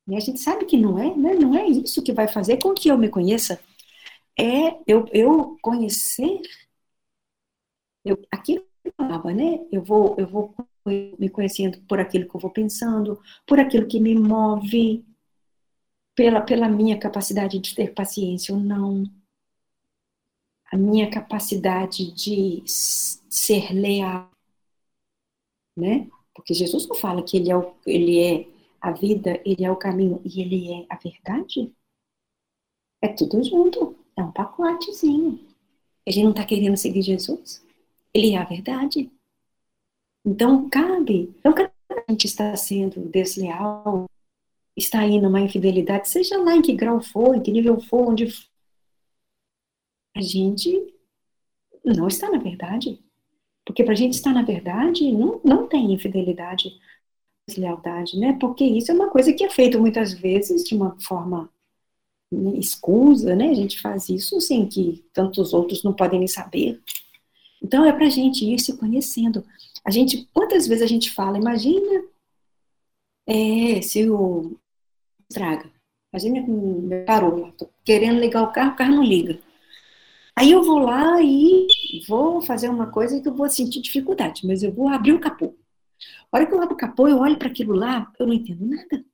E a gente sabe que não é, né? Não é isso que vai fazer com que eu me conheça. É eu, eu conhecer, eu, aquilo que eu falava, né? Eu vou, eu vou me conhecendo por aquilo que eu vou pensando, por aquilo que me move, pela, pela minha capacidade de ter paciência ou não, a minha capacidade de ser leal, né? Porque Jesus não fala que ele é, o, ele é a vida, ele é o caminho e ele é a verdade. É tudo junto, é um pacotezinho. Gente não está querendo seguir Jesus. Ele é a verdade. Então, cabe. Então, cada gente está sendo desleal, está indo numa infidelidade, seja lá em que grau for, em que nível for, onde for, a gente não está na verdade. Porque para a gente estar na verdade, não, não tem infidelidade, deslealdade, né? Porque isso é uma coisa que é feita muitas vezes de uma forma né, escusa, né? A gente faz isso sem que tantos outros não podem nem saber. Então é para a gente ir se conhecendo. A gente, quantas vezes a gente fala, imagina é, se o estraga. Imagina que parou, tô querendo ligar o carro, o carro não liga. Aí eu vou lá e vou fazer uma coisa que eu vou sentir dificuldade, mas eu vou abrir o capô. A hora que eu abro o capô, eu olho para aquilo lá, eu não entendo nada.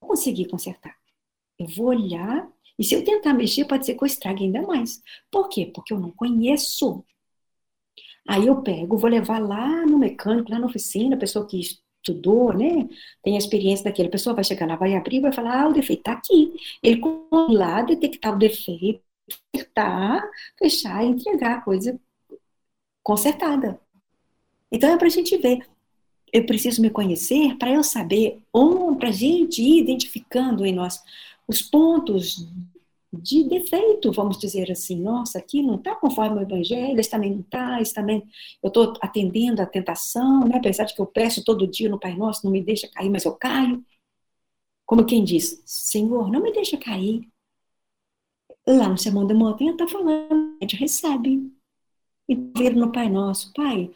Não consegui consertar. Eu vou olhar, e se eu tentar mexer, pode ser que eu estrague ainda mais. Por quê? Porque eu não conheço. Aí eu pego, vou levar lá no mecânico, lá na oficina, a pessoa que estudou, né? Tem a experiência daquele. A pessoa vai chegar lá, vai abrir, vai falar, ah, o defeito está aqui. Ele lá detectar o defeito, acertar, fechar e entregar a coisa consertada. Então é para a gente ver. Eu preciso me conhecer para eu saber para a gente ir identificando em nós os pontos de defeito, vamos dizer assim. Nossa, aqui não está conforme o evangelho, esse também não está, esse também. Eu estou atendendo a tentação, né? apesar de que eu peço todo dia no Pai Nosso, não me deixa cair, mas eu caio. Como quem diz, Senhor, não me deixa cair. Lá no Sermão da Montanha está falando, a gente recebe. E ver no Pai Nosso, Pai,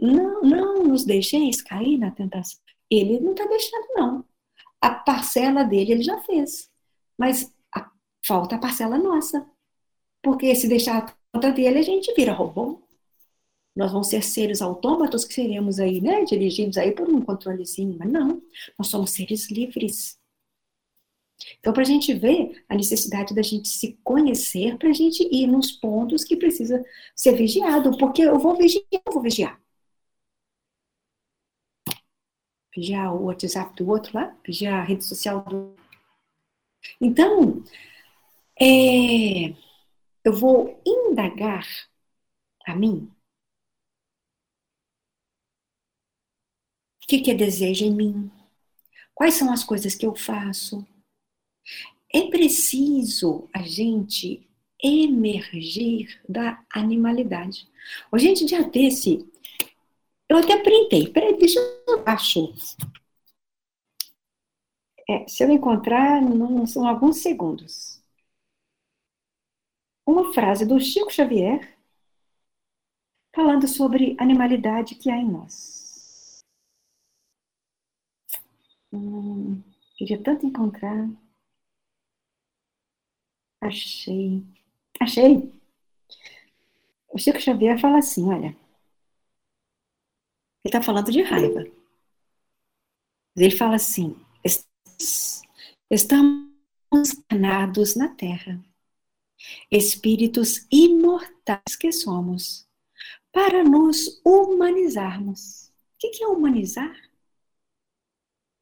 não, não nos deixeis cair na tentação. Ele não está deixando, não. A parcela dele ele já fez. Mas a, falta a parcela nossa. Porque se deixar conta dele, a gente vira robô. Nós vamos ser seres autômatos que seremos aí, né, dirigidos aí por um controlezinho. Mas não, nós somos seres livres. Então, para a gente ver a necessidade da gente se conhecer, para a gente ir nos pontos que precisa ser vigiado, porque eu vou vigiar, eu vou vigiar. Vigiar o WhatsApp do outro lá, vigiar a rede social do Então, é, eu vou indagar a mim o que, que é desejo em mim, quais são as coisas que eu faço, é preciso a gente emergir da animalidade. O gente já desse, eu até printei, peraí, deixa eu achar. É, se eu encontrar, não são alguns segundos. Uma frase do Chico Xavier falando sobre animalidade que há em nós. Hum, queria tanto encontrar. Achei. Achei. O Chico Xavier fala assim: olha. Ele está falando de raiva. Ele fala assim: estamos encarnados na Terra, espíritos imortais que somos, para nos humanizarmos. O que é humanizar?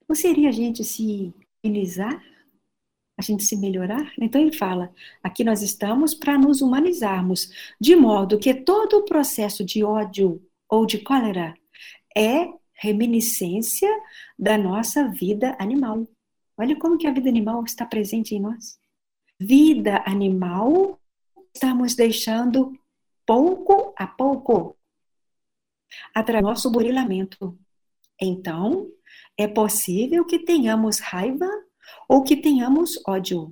Não seria a gente se humanizar? a gente se melhorar. Então ele fala: aqui nós estamos para nos humanizarmos, de modo que todo o processo de ódio ou de cólera é reminiscência da nossa vida animal. Olha como que a vida animal está presente em nós. Vida animal estamos deixando pouco a pouco através do nosso burilamento. Então, é possível que tenhamos raiva ou que tenhamos ódio.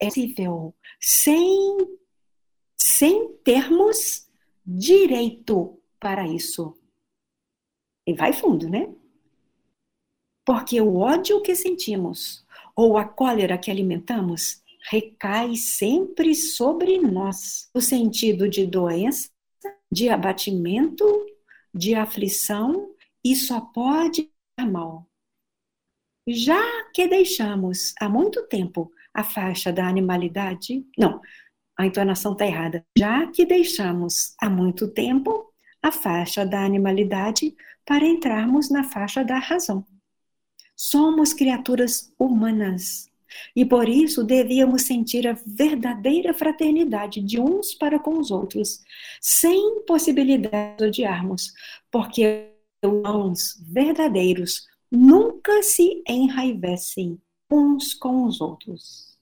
É possível, sem, sem termos direito para isso. E vai fundo, né? Porque o ódio que sentimos ou a cólera que alimentamos recai sempre sobre nós. O sentido de doença, de abatimento, de aflição, e só pode dar mal. Já que deixamos há muito tempo a faixa da animalidade, não, a entonação está errada. Já que deixamos há muito tempo a faixa da animalidade para entrarmos na faixa da razão. Somos criaturas humanas e por isso devíamos sentir a verdadeira fraternidade de uns para com os outros, sem possibilidade de odiarmos, porque irmãos verdadeiros nunca se enraivecem uns com os outros.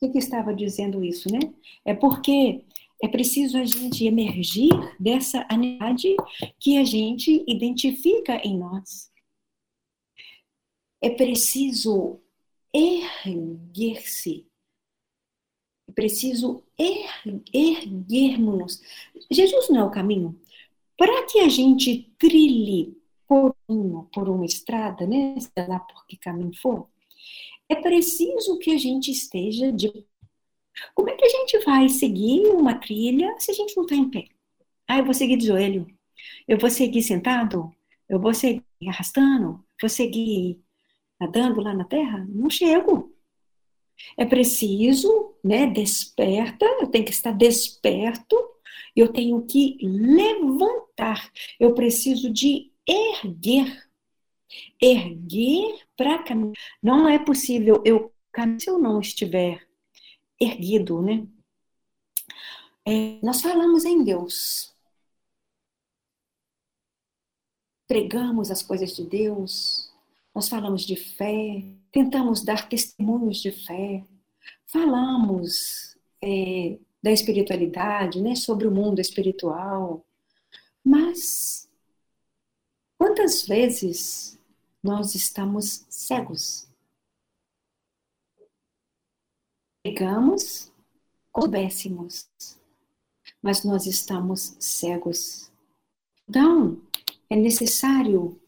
Por que, estava dizendo isso, né? É porque é preciso a gente emergir dessa anidade que a gente identifica em nós. É preciso erguer-se. É preciso er erguermos-nos. Jesus não é o caminho. Para que a gente trilhe por, um, por uma estrada, né, sei lá por que caminho for, é preciso que a gente esteja de. Como é que a gente vai seguir uma trilha se a gente não está em pé? Ah, eu vou seguir de joelho. Eu vou seguir sentado? Eu vou seguir arrastando? Vou seguir nadando lá na terra? Não chego. É preciso, né, desperta, eu tenho que estar desperto, eu tenho que levantar, eu preciso de erguer. Erguer para caminhar. Não é possível eu caminhar se eu não estiver erguido, né? É, nós falamos em Deus. Pregamos as coisas de Deus, nós falamos de fé, tentamos dar testemunhos de fé, falamos é, da espiritualidade, né, sobre o mundo espiritual, mas quantas vezes nós estamos cegos? Pegamos, soubéssemos, mas nós estamos cegos. Então, é necessário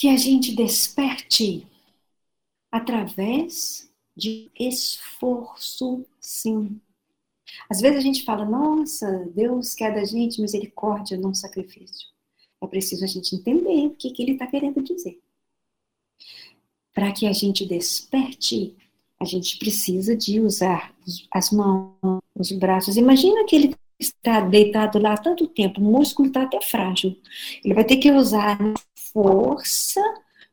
que a gente desperte através de esforço, sim. Às vezes a gente fala, nossa, Deus quer da gente misericórdia, não sacrifício. É preciso a gente entender o que, que ele está querendo dizer. Para que a gente desperte, a gente precisa de usar as mãos, os braços. Imagina que ele está deitado lá tanto tempo, o músculo está até frágil. Ele vai ter que usar força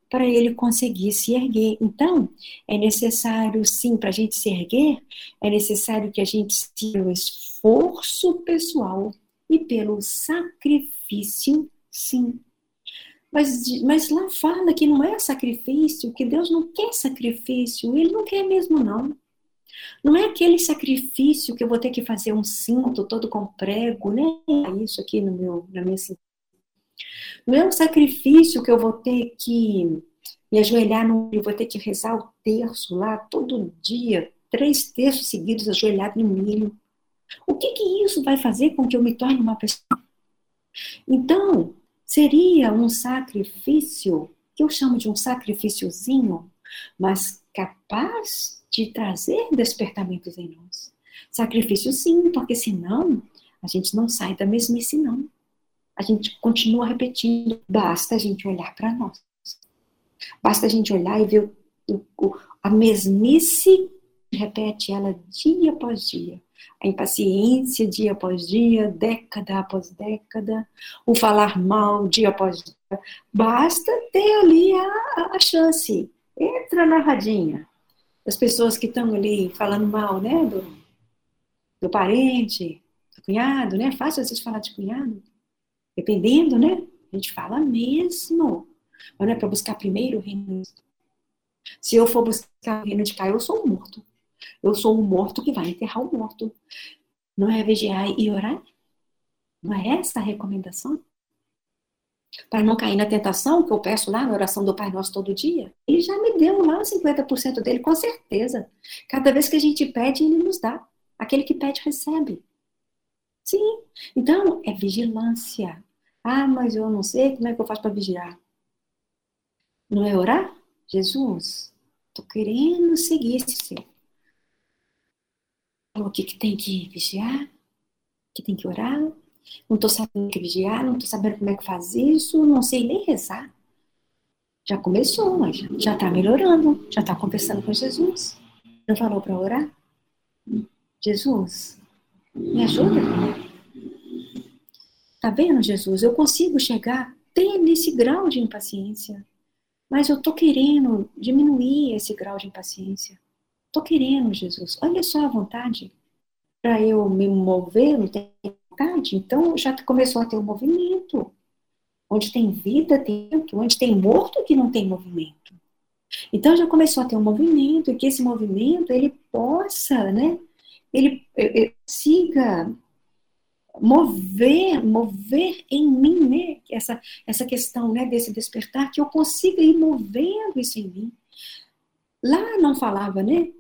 para ele conseguir se erguer. Então, é necessário, sim, para a gente se erguer, é necessário que a gente se o esforço pessoal e pelo sacrifício, sim. Mas, mas lá fala que não é sacrifício, que Deus não quer sacrifício, Ele não quer mesmo, não. Não é aquele sacrifício que eu vou ter que fazer um cinto todo com prego, nem né? isso aqui no meu, na minha cintura não é um sacrifício que eu vou ter que me ajoelhar, no, eu vou ter que rezar o terço lá todo dia, três terços seguidos ajoelhado no milho. O que que isso vai fazer com que eu me torne uma pessoa? Então, seria um sacrifício, que eu chamo de um sacrifíciozinho, mas capaz de trazer despertamentos em nós. Sacrifício sim, porque senão a gente não sai da mesmice não a gente continua repetindo. Basta a gente olhar para nós. Basta a gente olhar e ver o, o, a mesmice, repete ela dia após dia. A impaciência dia após dia, década após década, o falar mal dia após dia. Basta ter ali a, a chance. Entra na radinha. As pessoas que estão ali falando mal, né, do, do parente, do cunhado, né? É fácil às vezes falar de cunhado. Dependendo, né? A gente fala mesmo. Mas não é para buscar primeiro o reino. Se eu for buscar o reino de cá, eu sou um morto. Eu sou um morto que vai enterrar o morto. Não é vigiar e orar? Não é essa a recomendação? Para não cair na tentação que eu peço lá na oração do Pai Nosso todo dia. Ele já me deu lá os 50% dele, com certeza. Cada vez que a gente pede, ele nos dá. Aquele que pede, recebe. Sim. Então, é vigilância. Ah, mas eu não sei como é que eu faço para vigiar. Não é orar? Jesus, estou querendo seguir esse seu. O que, que tem que vigiar? Que tem que orar? Não estou sabendo que vigiar, não estou sabendo como é que faz isso, não sei nem rezar. Já começou, mas já está melhorando, já está conversando com Jesus. Não falou para orar? Jesus, me ajuda. Tá vendo, Jesus? Eu consigo chegar até nesse grau de impaciência. Mas eu tô querendo diminuir esse grau de impaciência. Tô querendo, Jesus. Olha só a vontade. Para eu me mover, não tem vontade. Então já começou a ter um movimento. Onde tem vida, tem onde tem morto que não tem movimento. Então já começou a ter um movimento e que esse movimento ele possa, né? Ele, ele siga mover, mover em mim, né? Essa, essa questão, né, desse despertar, que eu consiga ir movendo isso em mim. Lá não falava, né?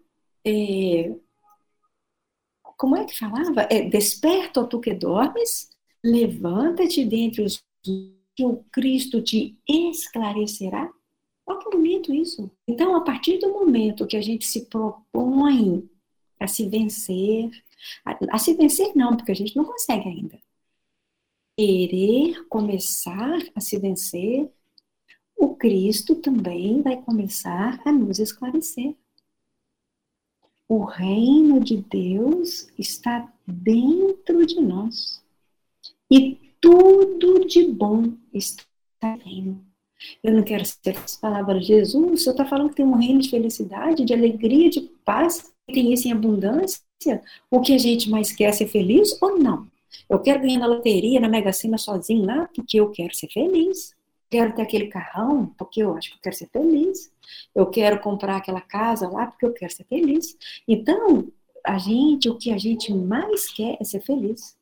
É, como é que falava? É, Desperta, tu que dormes, levanta-te dentre os que o Cristo te esclarecerá. Olha que bonito isso. Então, a partir do momento que a gente se propõe a se vencer, a, a se vencer não, porque a gente não consegue ainda. Querer começar a se vencer, o Cristo também vai começar a nos esclarecer. O reino de Deus está dentro de nós. E tudo de bom está reino. Eu não quero ser as palavras de Jesus, o Senhor está falando que tem um reino de felicidade, de alegria, de paz, tem isso em abundância. O que a gente mais quer é ser feliz ou não? Eu quero ganhar na loteria, na Mega Sena sozinho lá, porque eu quero ser feliz. Quero ter aquele carrão, porque eu acho que eu quero ser feliz. Eu quero comprar aquela casa lá, porque eu quero ser feliz. Então, a gente, o que a gente mais quer é ser feliz.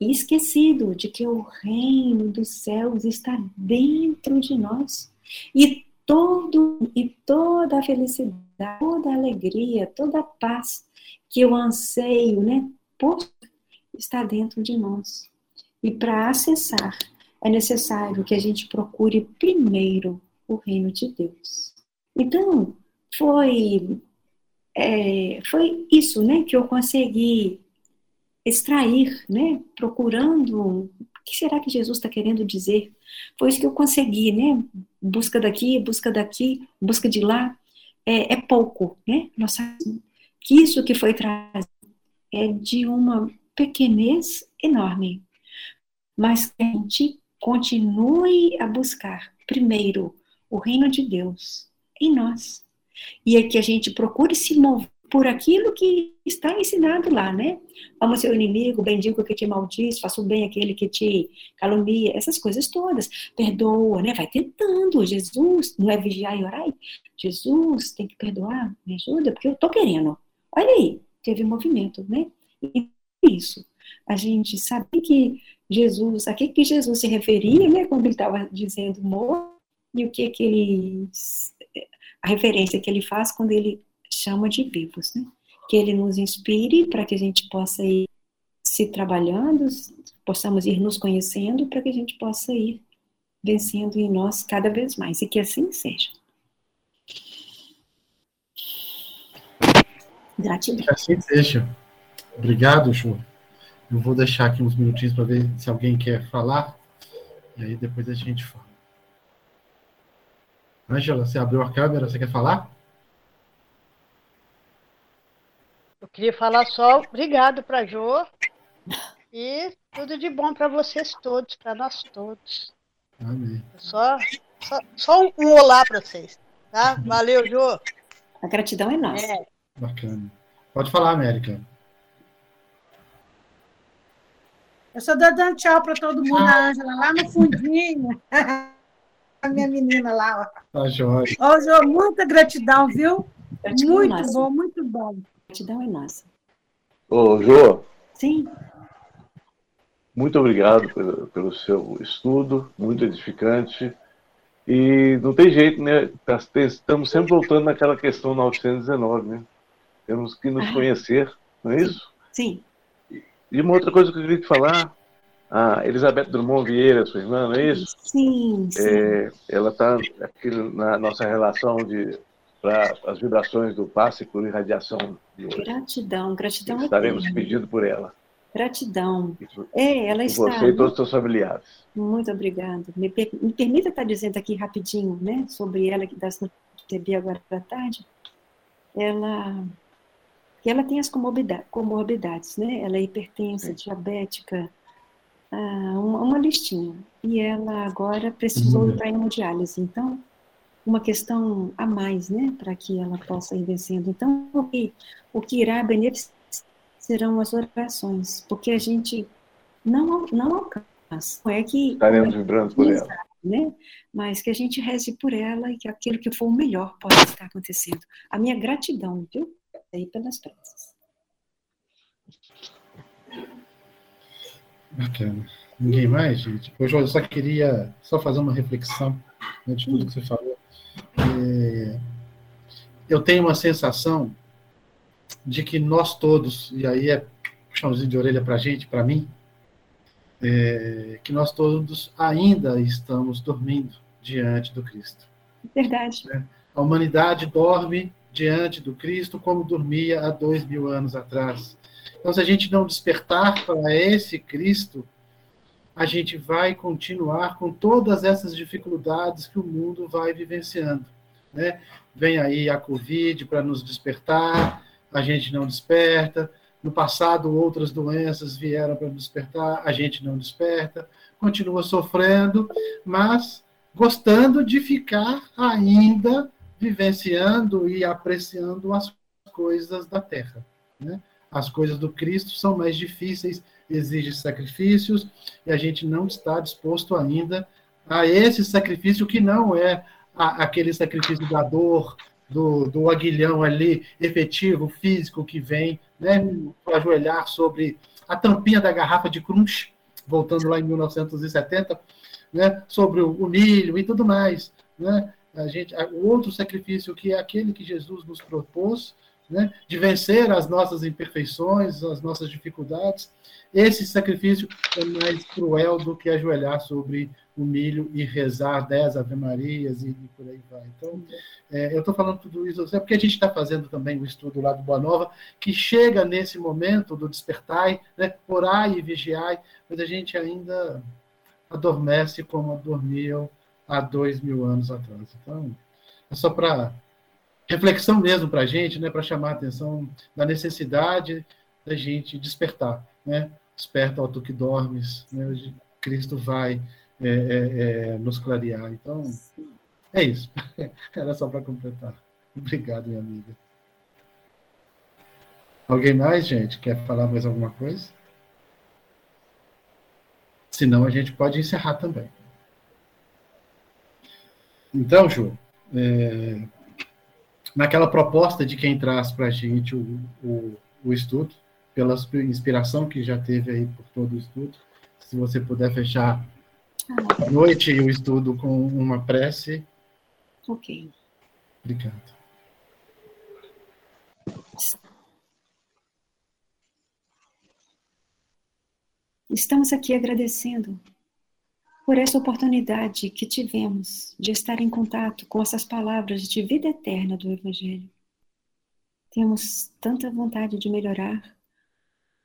E esquecido de que o reino dos céus está dentro de nós. E todo e toda a felicidade, toda a alegria, toda a paz que eu anseio, né, por está dentro de nós. E para acessar, é necessário que a gente procure primeiro o reino de Deus. Então, foi é, foi isso, né, que eu consegui extrair, né, procurando o que será que Jesus está querendo dizer. Foi isso que eu consegui, né, busca daqui, busca daqui, busca de lá, é, é pouco, né, nossa, que isso que foi trazido é de uma pequenez enorme, mas que a gente continue a buscar primeiro o reino de Deus em nós e é que a gente procure se mover por aquilo que está ensinado lá, né? Ama seu inimigo, bendiga o que te maldiz, faça o bem aquele que te calunia, essas coisas todas. Perdoa, né? Vai tentando. Jesus, não é vigiar e orar? Jesus, tem que perdoar, me ajuda, porque eu tô querendo. Olha aí, teve movimento, né? E isso. A gente sabe que Jesus, a que, que Jesus se referia, né? Quando ele estava dizendo morto, e o que que ele. A referência que ele faz quando ele chama de vivos, né? Que ele nos inspire para que a gente possa ir se trabalhando, possamos ir nos conhecendo, para que a gente possa ir vencendo em nós cada vez mais, e que assim seja. Gratidão. Que assim seja. Obrigado, Ju. Eu vou deixar aqui uns minutinhos para ver se alguém quer falar, e aí depois a gente fala. Ângela, você abriu a câmera, você quer falar? Eu queria falar só obrigado para a Jo e tudo de bom para vocês todos, para nós todos. Amém. Só, só, só um olá para vocês, tá? (laughs) Valeu, Jo. A gratidão é nossa. É. Bacana. Pode falar, América. Eu só dando tchau para todo mundo, a Ângela, lá no fundinho. (laughs) a minha menina lá. Ó. Tá jóia. Ô, Jô, muita gratidão, viu? Gratidão muito nossa. bom, muito bom. Gratidão é nossa. Ô, Jô. Sim. Muito obrigado pelo, pelo seu estudo, muito edificante. E não tem jeito, né? Tá, estamos sempre voltando naquela questão 919, né? Temos que nos ah. conhecer, não é isso? Sim. E uma outra coisa que eu queria te falar, a Elizabeth Drummond Vieira, sua irmã, não é isso? Sim, sim. É, ela está aqui na nossa relação de para as vibrações do passe por irradiação de hoje. Gratidão, gratidão Estaremos eterna. pedindo por ela. Gratidão. É, ela está. você e todos os seus familiares. Muito obrigada. Me, per- me permita estar dizendo aqui rapidinho, né, sobre ela que das recebi agora à tarde. Ela, que ela tem as comorbida- comorbidades, né? Ela é hipertensa, diabética, ah, uma, uma listinha. E ela agora precisou ir para hemodiálise. Então, uma questão a mais, né, para que ela possa ir vencendo. Então, o que, o que irá beneficiar serão as orações, porque a gente não, não alcança. Não é que Estaremos vibrando por ela. né? Mas que a gente reze por ela e que aquilo que for o melhor possa estar acontecendo. A minha gratidão, viu? Aí pelas preces. Bacana. Ninguém mais, gente? Hoje eu só queria só fazer uma reflexão né, de tudo que você falou. É, eu tenho uma sensação de que nós todos, e aí é puxãozinho de orelha para a gente, para mim, é, que nós todos ainda estamos dormindo diante do Cristo. Verdade. A humanidade dorme diante do Cristo como dormia há dois mil anos atrás. Então, se a gente não despertar para esse Cristo, a gente vai continuar com todas essas dificuldades que o mundo vai vivenciando. Né? Vem aí a Covid para nos despertar, a gente não desperta. No passado, outras doenças vieram para nos despertar, a gente não desperta. Continua sofrendo, mas gostando de ficar ainda vivenciando e apreciando as coisas da terra. Né? As coisas do Cristo são mais difíceis, exigem sacrifícios, e a gente não está disposto ainda a esse sacrifício que não é a, aquele sacrifício da dor, do, do aguilhão ali, efetivo, físico, que vem, né, ajoelhar sobre a tampinha da garrafa de crunch, voltando lá em 1970, né, sobre o, o milho e tudo mais, né, a gente, o outro sacrifício que é aquele que Jesus nos propôs, né, de vencer as nossas imperfeições, as nossas dificuldades, esse sacrifício é mais cruel do que ajoelhar sobre o milho e rezar dez Ave Marias e, por aí vai. Então, é, eu estou falando tudo isso é porque a gente está fazendo também o estudo lá do Boa Nova, que chega nesse momento do despertai, né, orai e vigiai, mas a gente ainda adormece como dormiam há dois mil anos atrás. Então, é só para reflexão mesmo para a gente, né, para chamar a atenção da necessidade da gente despertar, né? Desperta, ó tu que dormes, né? Cristo vai é, é, é, nos clarear. Então, é isso. (laughs) Era só para completar. Obrigado, minha amiga. Alguém mais, gente? Quer falar mais alguma coisa? Senão a gente pode encerrar também. Então, Ju, é, naquela proposta de quem traz para a gente o, o, o, estudo, pela inspiração que já teve aí por todo o estudo, se você puder fechar a noite e o estudo com uma prece. Ok. Obrigado. Estamos aqui agradecendo por essa oportunidade que tivemos de estar em contato com essas palavras de vida eterna do Evangelho. Temos tanta vontade de melhorar,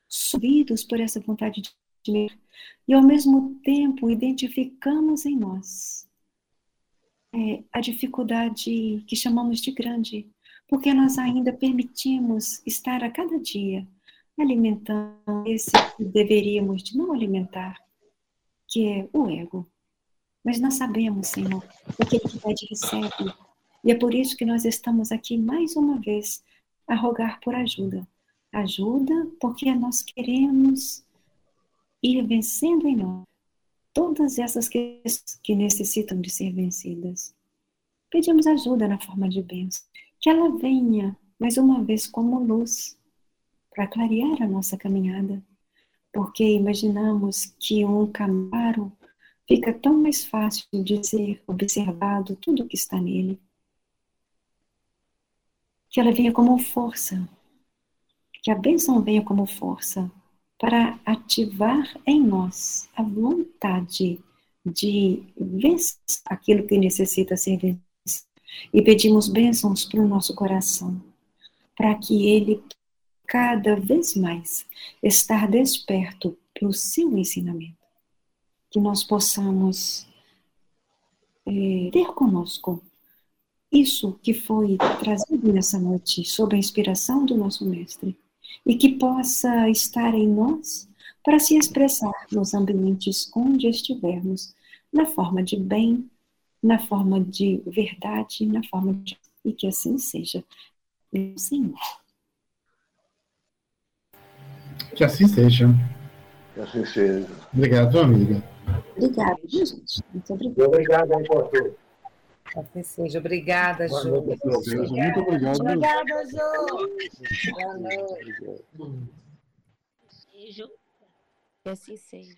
subidos por essa vontade de melhorar, e ao mesmo tempo identificamos em nós é, a dificuldade que chamamos de grande, porque nós ainda permitimos estar a cada dia alimentando esse que deveríamos de não alimentar, que é o ego. Mas nós sabemos, Senhor, que aquele que pede recebe. E é por isso que nós estamos aqui mais uma vez a rogar por ajuda. Ajuda porque nós queremos ir vencendo em nós todas essas questões que necessitam de ser vencidas. Pedimos ajuda na forma de bênção. Que ela venha mais uma vez como luz para clarear a nossa caminhada porque imaginamos que um camaro fica tão mais fácil de ser observado tudo que está nele. Que ela venha como força, que a bênção venha como força para ativar em nós a vontade de vencer aquilo que necessita ser vencido. E pedimos bênçãos para o nosso coração, para que ele cada vez mais estar desperto para o seu ensinamento. Que nós possamos é, ter conosco isso que foi trazido nessa noite, sob a inspiração do nosso Mestre, e que possa estar em nós para se expressar nos ambientes onde estivermos, na forma de bem, na forma de verdade, na forma de. e que assim seja. Senhor. Que assim seja. Que assim seja. Obrigado, amiga. Obrigada, gente. Muito obrigada. Obrigado, pastor. Assim seja. Obrigada, Jô. Muito obrigado. Obrigada, Jô. Boa noite. Que assim seja.